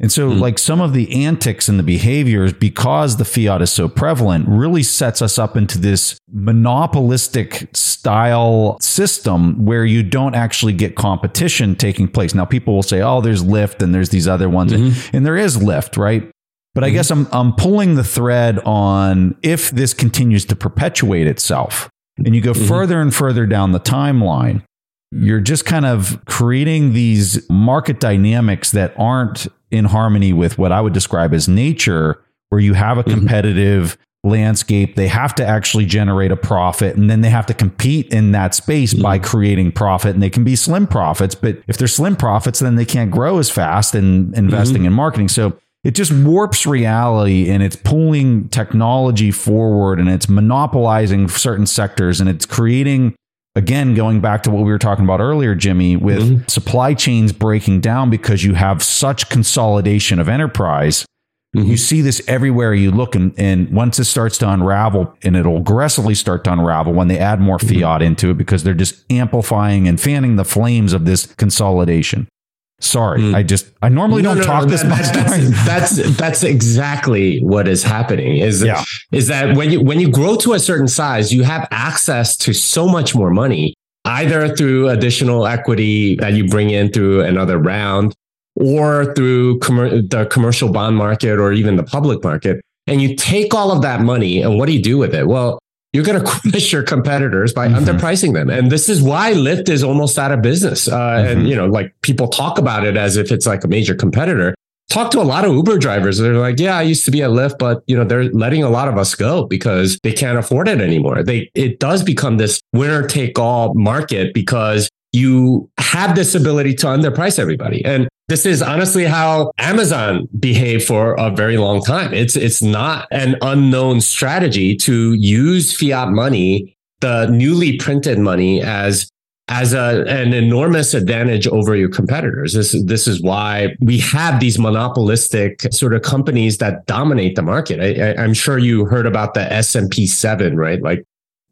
S2: And so, mm-hmm. like some of the antics and the behaviors, because the fiat is so prevalent, really sets us up into this monopolistic style system where you don't actually get competition taking place. Now, people will say, oh, there's Lyft and there's these other ones. Mm-hmm. And there is Lyft, right? But I mm-hmm. guess I'm, I'm pulling the thread on if this continues to perpetuate itself and you go mm-hmm. further and further down the timeline, you're just kind of creating these market dynamics that aren't in harmony with what I would describe as nature, where you have a mm-hmm. competitive mm-hmm. landscape. They have to actually generate a profit and then they have to compete in that space mm-hmm. by creating profit. And they can be slim profits, but if they're slim profits, then they can't grow as fast in investing mm-hmm. in marketing. So it just warps reality and it's pulling technology forward and it's monopolizing certain sectors and it's creating again, going back to what we were talking about earlier, Jimmy, with mm-hmm. supply chains breaking down because you have such consolidation of enterprise. Mm-hmm. You see this everywhere you look, and, and once it starts to unravel, and it'll aggressively start to unravel when they add more mm-hmm. fiat into it because they're just amplifying and fanning the flames of this consolidation. Sorry, mm. I just I normally no, don't no, talk no, this that, much.
S3: That's, that's, that's exactly what is happening. Is yeah. is that when you when you grow to a certain size, you have access to so much more money, either through additional equity that you bring in through another round, or through com- the commercial bond market, or even the public market. And you take all of that money, and what do you do with it? Well, you're going to crush your competitors by mm-hmm. underpricing them. And this is why Lyft is almost out of business. Uh, mm-hmm. And, you know, like people talk about it as if it's like a major competitor. Talk to a lot of Uber drivers. They're like, yeah, I used to be at Lyft, but, you know, they're letting a lot of us go because they can't afford it anymore. They, it does become this winner take all market because you have this ability to underprice everybody. And this is honestly how Amazon behaved for a very long time. It's it's not an unknown strategy to use fiat money, the newly printed money as as a, an enormous advantage over your competitors. This, this is why we have these monopolistic sort of companies that dominate the market. I, am sure you heard about the S&P 7, right? Like,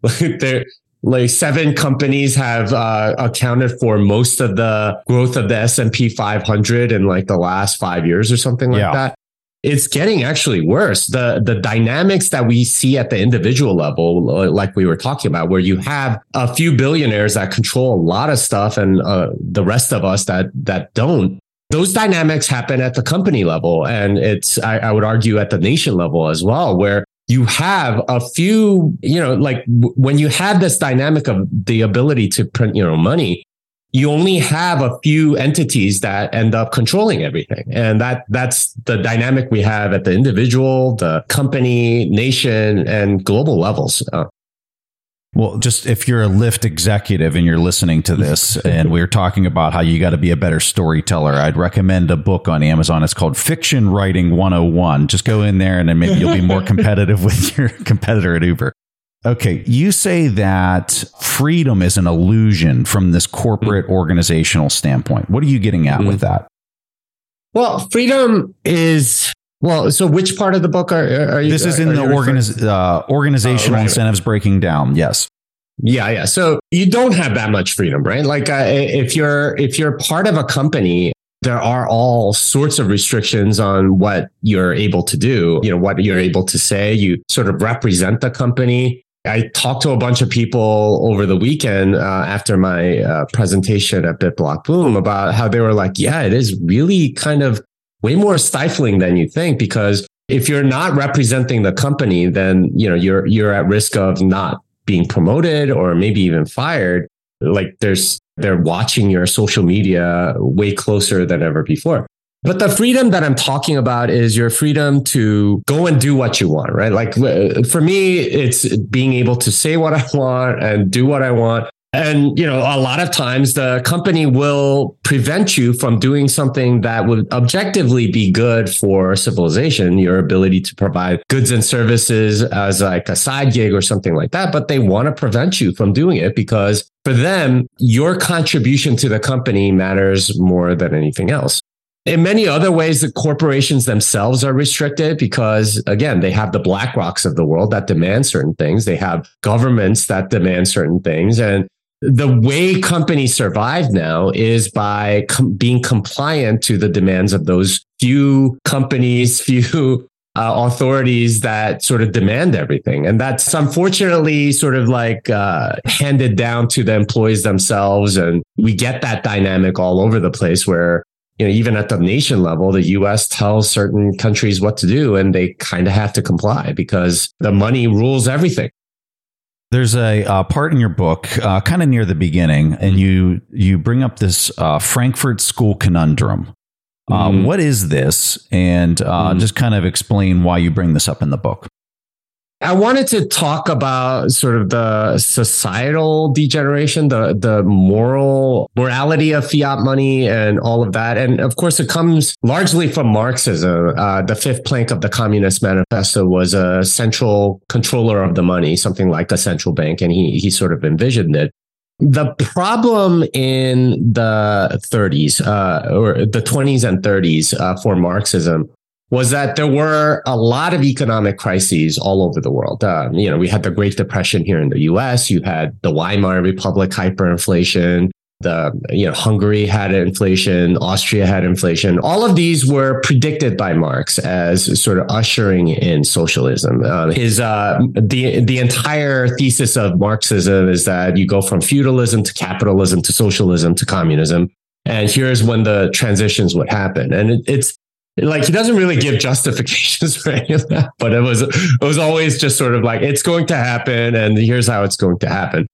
S3: they're, like seven companies have uh, accounted for most of the growth of the S&P 500 in like the last 5 years or something like yeah. that. It's getting actually worse. The the dynamics that we see at the individual level like we were talking about where you have a few billionaires that control a lot of stuff and uh, the rest of us that that don't those dynamics happen at the company level and it's I, I, would argue at the nation level as well where you have a few, you know, like w- when you have this dynamic of the ability to print, your own money, you only have a few entities that end up controlling everything. And that that's the dynamic we have at the individual, the company, nation, and global levels. Uh,
S2: well, just if you're a Lyft executive and you're listening to this, and we're talking about how you got to be a better storyteller, I'd recommend a book on Amazon. It's called Fiction Writing 101. Just go in there and then maybe you'll be more competitive with your competitor at Uber. Okay, you say that freedom is an illusion from this corporate mm. organizational standpoint. What are you getting at mm-hmm. with that?
S3: Well, freedom is well, so which part of the book are, are you?
S2: This is in the organiz, uh, organizational oh, right, incentives breaking down. Yes.
S3: Yeah, yeah. So you don't have that much freedom, right? Like uh, if you're if you're part of a company, there are all sorts of restrictions on what you're able to do. You know what you're able to say. You sort of represent the company. I talked to a bunch of people over the weekend uh, after my uh, presentation at BitBlock Boom about how they were like, yeah, it is really kind of way more stifling than you think because if you're not representing the company, then you know you're you're at risk of not being promoted or maybe even fired. Like there's they're watching your social media way closer than ever before. But the freedom that I'm talking about is your freedom to go and do what you want, right? Like uh, for me, it's being able to say what I want and do what I want. And, you know, a lot of times the company will prevent you from doing something that would objectively be good for civilization, your ability to provide goods and services as like a side gig or something like that. But they want to prevent you from doing it because for them, your contribution to the company matters more than anything else. In many other ways, the corporations themselves are restricted because, again, they have the black rocks of the world that demand certain things. They have governments that demand certain things. And the way companies survive now is by com- being compliant to the demands of those few companies, few uh, authorities that sort of demand everything. And that's unfortunately sort of like uh, handed down to the employees themselves. And we get that dynamic all over the place where you know, even at the nation level, the US tells certain countries what to do and they kind of have to comply because the money rules everything.
S2: There's a uh, part in your book, uh, kind of near the beginning, and you you bring up this uh, Frankfurt School conundrum. Mm-hmm. What is this? And uh, mm-hmm. just kind of explain why you bring this up in the book.
S3: I wanted to talk about sort of the societal degeneration, the the moral morality of fiat money, and all of that. And of course, it comes largely from Marxism. Uh, the fifth plank of the Communist Manifesto was a central controller of the money, something like a central bank, and he he sort of envisioned it. The problem in the 30s uh, or the 20s and 30s uh, for Marxism was that there were a lot of economic crises all over the world. Um, you know, we had the Great Depression here in the U.S. You had the Weimar Republic hyperinflation. The you know Hungary had inflation, Austria had inflation. All of these were predicted by Marx as sort of ushering in socialism. Uh, his uh, the the entire thesis of Marxism is that you go from feudalism to capitalism to socialism to communism, and here's when the transitions would happen. And it, it's like he doesn't really give justifications for any of that, but it was it was always just sort of like it's going to happen, and here's how it's going to happen.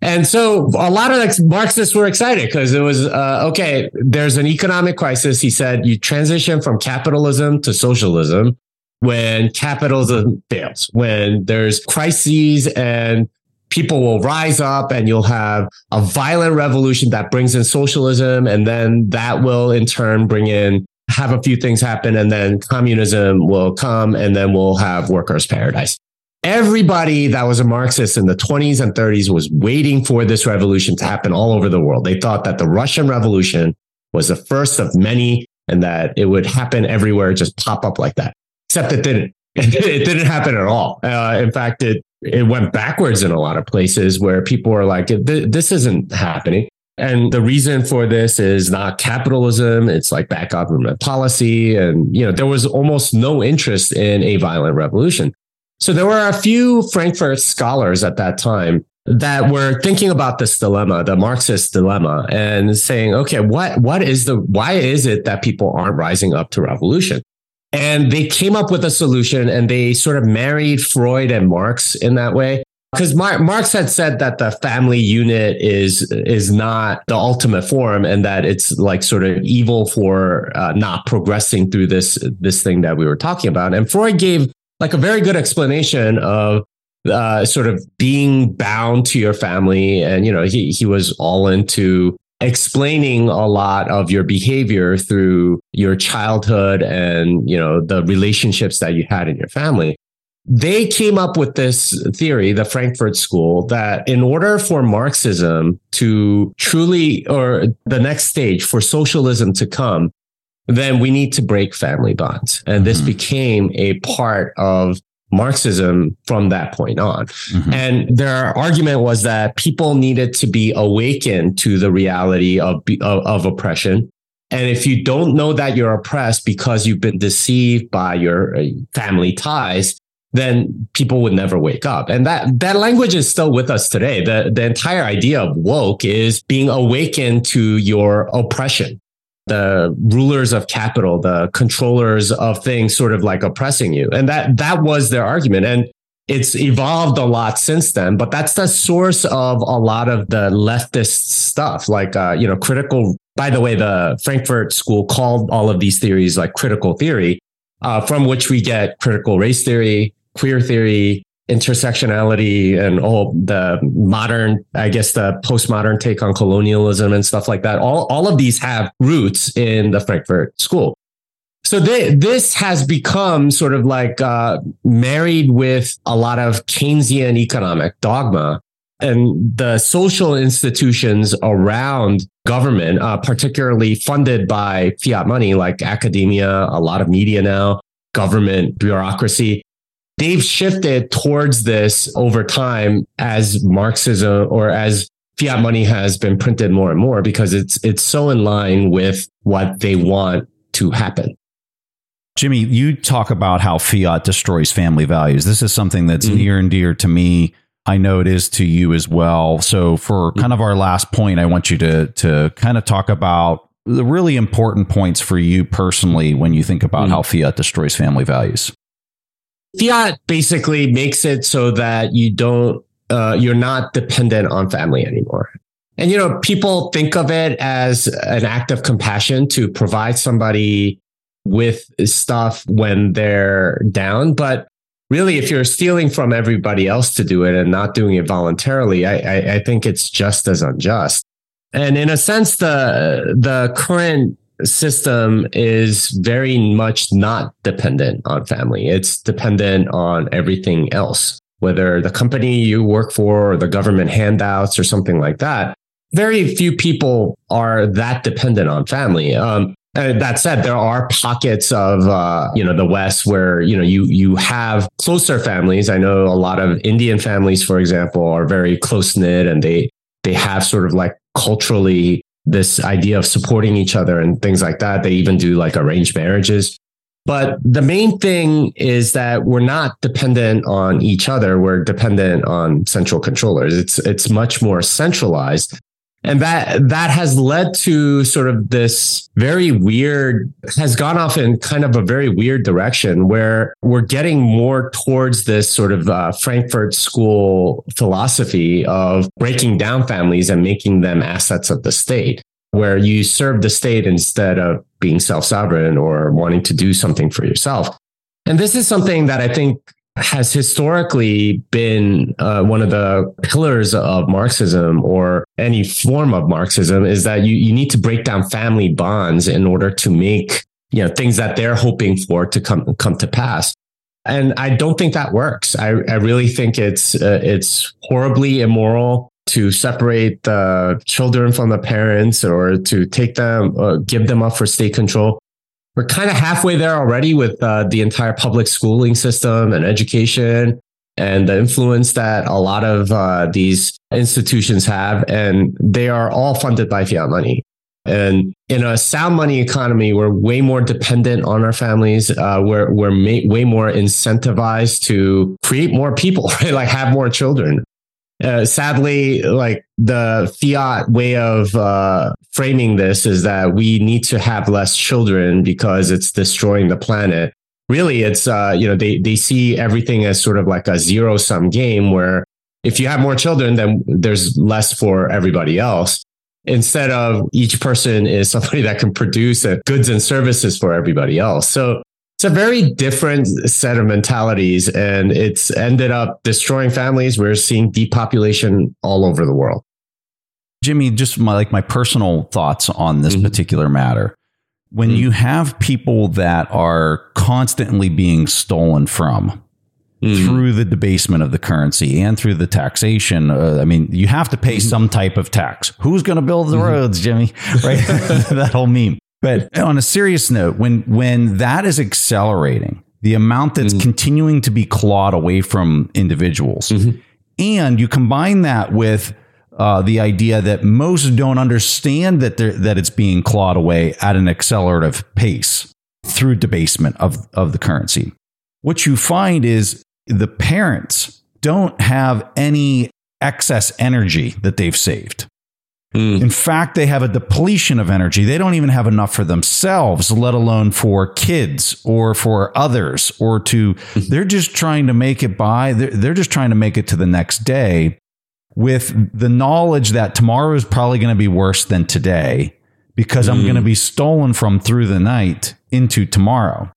S3: And so a lot of Marxists were excited because it was uh, okay. There's an economic crisis. He said you transition from capitalism to socialism when capitalism fails, when there's crises and people will rise up and you'll have a violent revolution that brings in socialism. And then that will in turn bring in have a few things happen and then communism will come and then we'll have workers' paradise. Everybody that was a Marxist in the 20s and 30s was waiting for this revolution to happen all over the world. They thought that the Russian Revolution was the first of many and that it would happen everywhere, just pop up like that. Except it didn't. It didn't happen at all. Uh, in fact, it it went backwards in a lot of places where people were like, "This isn't happening." And the reason for this is not capitalism. It's like bad government policy. And, you know, there was almost no interest in a violent revolution. So there were a few Frankfurt scholars at that time that were thinking about this dilemma, the Marxist dilemma, and saying, okay, what, what is the, why is it that people aren't rising up to revolution? And they came up with a solution and they sort of married Freud and Marx in that way because Marx had said that the family unit is is not the ultimate form, and that it's like sort of evil for uh, not progressing through this this thing that we were talking about. And Freud gave like a very good explanation of uh, sort of being bound to your family, and you know he he was all into explaining a lot of your behavior through your childhood and you know the relationships that you had in your family they came up with this theory, the Frankfurt School, that in order for Marxism to truly, or the next stage for socialism to come, then we need to break family bonds. And this mm-hmm. became a part of Marxism from that point on. Mm-hmm. And their argument was that people needed to be awakened to the reality of, of, of oppression. And if you don't know that you're oppressed because you've been deceived by your uh, family ties, then people would never wake up. And that, that language is still with us today. The, the entire idea of woke is being awakened to your oppression. The rulers of capital, the controllers of things sort of like oppressing you. And that, that was their argument. And it's evolved a lot since then, but that's the source of a lot of the leftist stuff, like, uh, you know, critical by the way, the Frankfurt School called all of these theories like critical theory, uh, from which we get critical race theory, queer theory, intersectionality, and all the modern, I guess, the postmodern take on colonialism and stuff like that. All, all of these have roots in the Frankfurt School. So they, this has become sort of like uh, married with a lot of Keynesian economic dogma and the social institutions around government, uh, particularly funded by fiat money like academia, a lot of media now, government bureaucracy, they've shifted towards this over time as Marxism or as fiat money has been printed more and more because it's it's so in line with what they want to happen.
S2: Jimmy, you talk about how fiat destroys family values. This is something that's mm-hmm. near and dear to me I know it is to you as well. So for kind of our last point, I want you to to kind of talk about the really important points for you personally when you think about mm-hmm. how fiat destroys family values.
S3: Fiat basically makes it so that you don't uh, you're not dependent on family anymore. And you know, people think of it as an act of compassion to provide somebody with stuff when they're down, but really, if you're stealing from everybody else to do it and not doing it voluntarily, I, I, I think it's just as unjust. And in a sense, the the current system is very much not dependent on family. It's dependent on everything else, whether the company you work for or the government handouts or something like that. Very few people are that dependent on family. Um, uh, that said, there are pockets of uh, you know the West where you know you you have closer families. I know a lot of Indian families, for example, are very close knit, and they they have sort of like culturally this idea of supporting each other and things like that. They even do like arranged marriages. But the main thing is that we're not dependent on each other. We're dependent on central controllers. It's it's much more centralized and that that has led to sort of this very weird has gone off in kind of a very weird direction where we're getting more towards this sort of uh, frankfurt school philosophy of breaking down families and making them assets of the state where you serve the state instead of being self-sovereign or wanting to do something for yourself. And this is something that I think has historically been uh, one of the pillars of Marxism or any form of Marxism is that you, you need to break down family bonds in order to make you know things that they're hoping for to come come to pass. And I don't think that works. I, I really think it's uh, it's horribly immoral to separate the children from the parents or to take them, uh, give them up for state control we're kind of halfway there already with uh, the entire public schooling system and education and the influence that a lot of uh, these institutions have. And they are all funded by fiat money. And in a sound money economy, we're way more dependent on our families. Uh, we're we're ma- way more incentivized to create more people, right? Like have more children. Uh, sadly, like the fiat way of uh, framing this is that we need to have less children because it's destroying the planet. Really, it's uh, you know they they see everything as sort of like a zero sum game where if you have more children, then there's less for everybody else. Instead of each person is somebody that can produce uh, goods and services for everybody else. So it's a very different set of mentalities and it's ended up destroying families. We're seeing depopulation all over the world.
S2: Jimmy, just my like my personal thoughts on this mm-hmm. particular matter. When mm-hmm. you have people that are constantly being stolen from mm-hmm. through the debasement of the currency and through the taxation, uh, I mean, you have to pay mm-hmm. some type of tax. Who's going to build the mm-hmm. roads, Jimmy? Right? that whole meme. But on a serious note, when when that is accelerating, the amount that's mm-hmm. continuing to be clawed away from individuals, mm-hmm. and you combine that with uh, the idea that most don't understand that that it's being clawed away at an accelerative pace through debasement of, of the currency. What you find is the parents don't have any excess energy that they've saved. Mm. In fact, they have a depletion of energy. They don't even have enough for themselves, let alone for kids or for others, or to, hmm. they're just trying to make it by, they're, they're just trying to make it to the next day with the knowledge that tomorrow is probably going to be worse than today because I'm going to be stolen from through the night into tomorrow.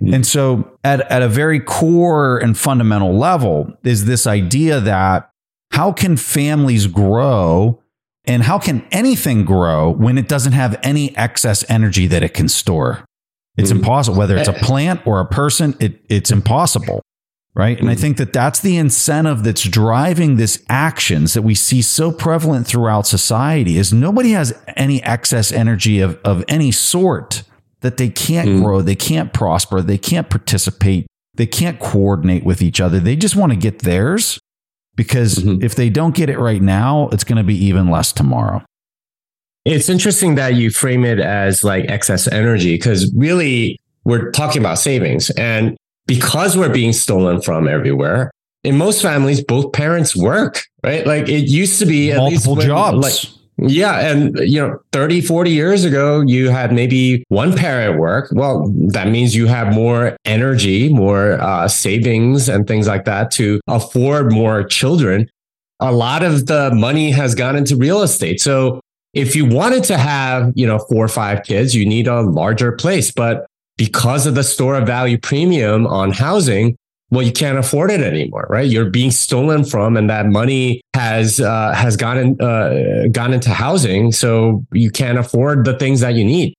S2: And so, at, at a very core and fundamental level, is this idea that how can families grow and how can anything grow when it doesn't have any excess energy that it can store? It's hmm. impossible, whether it's a eh. plant or a person, it, it's impossible. Right. And I hmm. think that that's the incentive that's driving this actions that we see so prevalent throughout society is nobody has any excess energy of, of any sort that they can't hmm. grow, they can't prosper, they can't participate, they can't coordinate with each other. They just want to get theirs because mm-hmm. if they don't get it right now, it's going to be even less tomorrow.
S3: It's interesting that you frame it as like excess energy because really we're talking about savings. And because we're being stolen from everywhere, in most families, both parents work, right? Like it used to be at least
S2: Multiple
S3: when-
S2: jobs.
S3: Like, yeah. And, you know, 30, 40 years ago, you had maybe one parent work. Well, that means you have more energy, more uh, savings and things like that to afford more children. A lot of the money has gone into real estate. So if you wanted to have, you know, four or five kids, you need a larger place. But because of the store of value premium on housing, well, you can't afford it anymore, right? You're being stolen from, and that money has uh, has gone in, uh, gone into housing, so you can't afford the things that you need.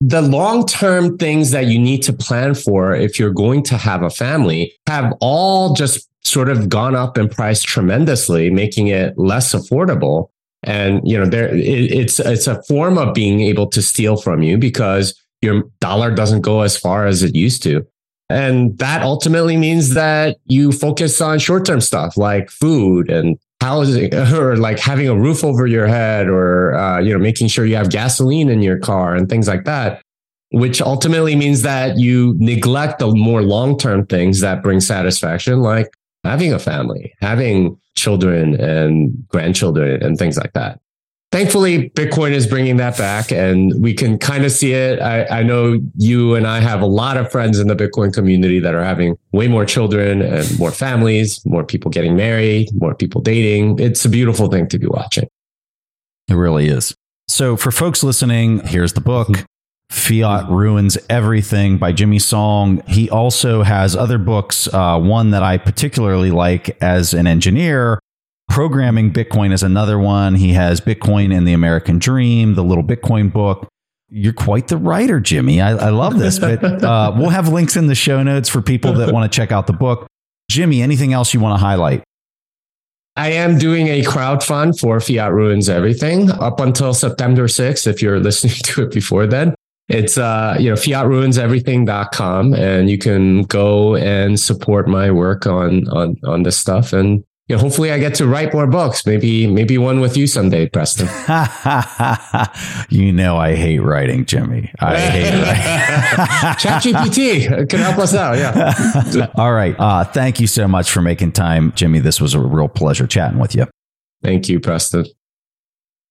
S3: The long term things that you need to plan for if you're going to have a family have all just sort of gone up in price tremendously, making it less affordable. And you know, there it, it's it's a form of being able to steal from you because your dollar doesn't go as far as it used to. And that ultimately means that you focus on short term stuff like food and housing or like having a roof over your head or, uh, you know, making sure you have gasoline in your car and things like that, which ultimately means that you neglect the more long term things that bring satisfaction, like having a family, having children and grandchildren and things like that thankfully bitcoin is bringing that back and we can kind of see it I, I know you and i have a lot of friends in the bitcoin community that are having way more children and more families more people getting married more people dating it's a beautiful thing to be watching
S2: It really is. So, for folks listening, here's the book Fiat Ruins Everything by Jimmy Song. He also has other books. Uh, one that I particularly like as an engineer. Programming Bitcoin is another one. He has Bitcoin and the American Dream, the little Bitcoin book. You're quite the writer, Jimmy. I, I love this, but uh, we'll have links in the show notes for people that want to check out the book. Jimmy, anything else you want to highlight?
S3: I am doing a crowd fund for Fiat Ruins Everything up until September 6th. If you're listening to it before then, it's, uh, you know, fiatruinseverything.com and you can go and support my work on, on, on this stuff. And, you know, hopefully I get to write more books. Maybe, maybe one with you someday, Preston.
S2: you know I hate writing, Jimmy. I hate writing.
S3: ChatGPT can help us out. Yeah.
S2: All right. Uh, thank you so much for making time, Jimmy. This was a real pleasure chatting with you.
S3: Thank you, Preston.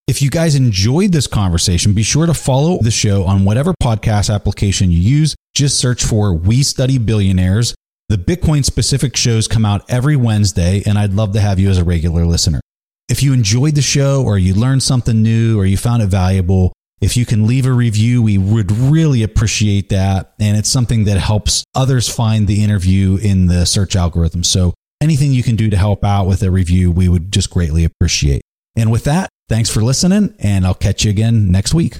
S7: If you guys enjoyed this conversation, be sure to follow the show on whatever podcast application you use. Just search for We Study Billionaires. The Bitcoin specific shows come out every Wednesday, and I'd love to have you as a regular listener. If you enjoyed the show or you learned something new or you found it valuable, if you can leave a review, we would really appreciate that. And it's something that helps others find the interview in the search algorithm. So anything you can do to help out with a review, we would just greatly appreciate. And with that, thanks for listening, and I'll catch you again next week.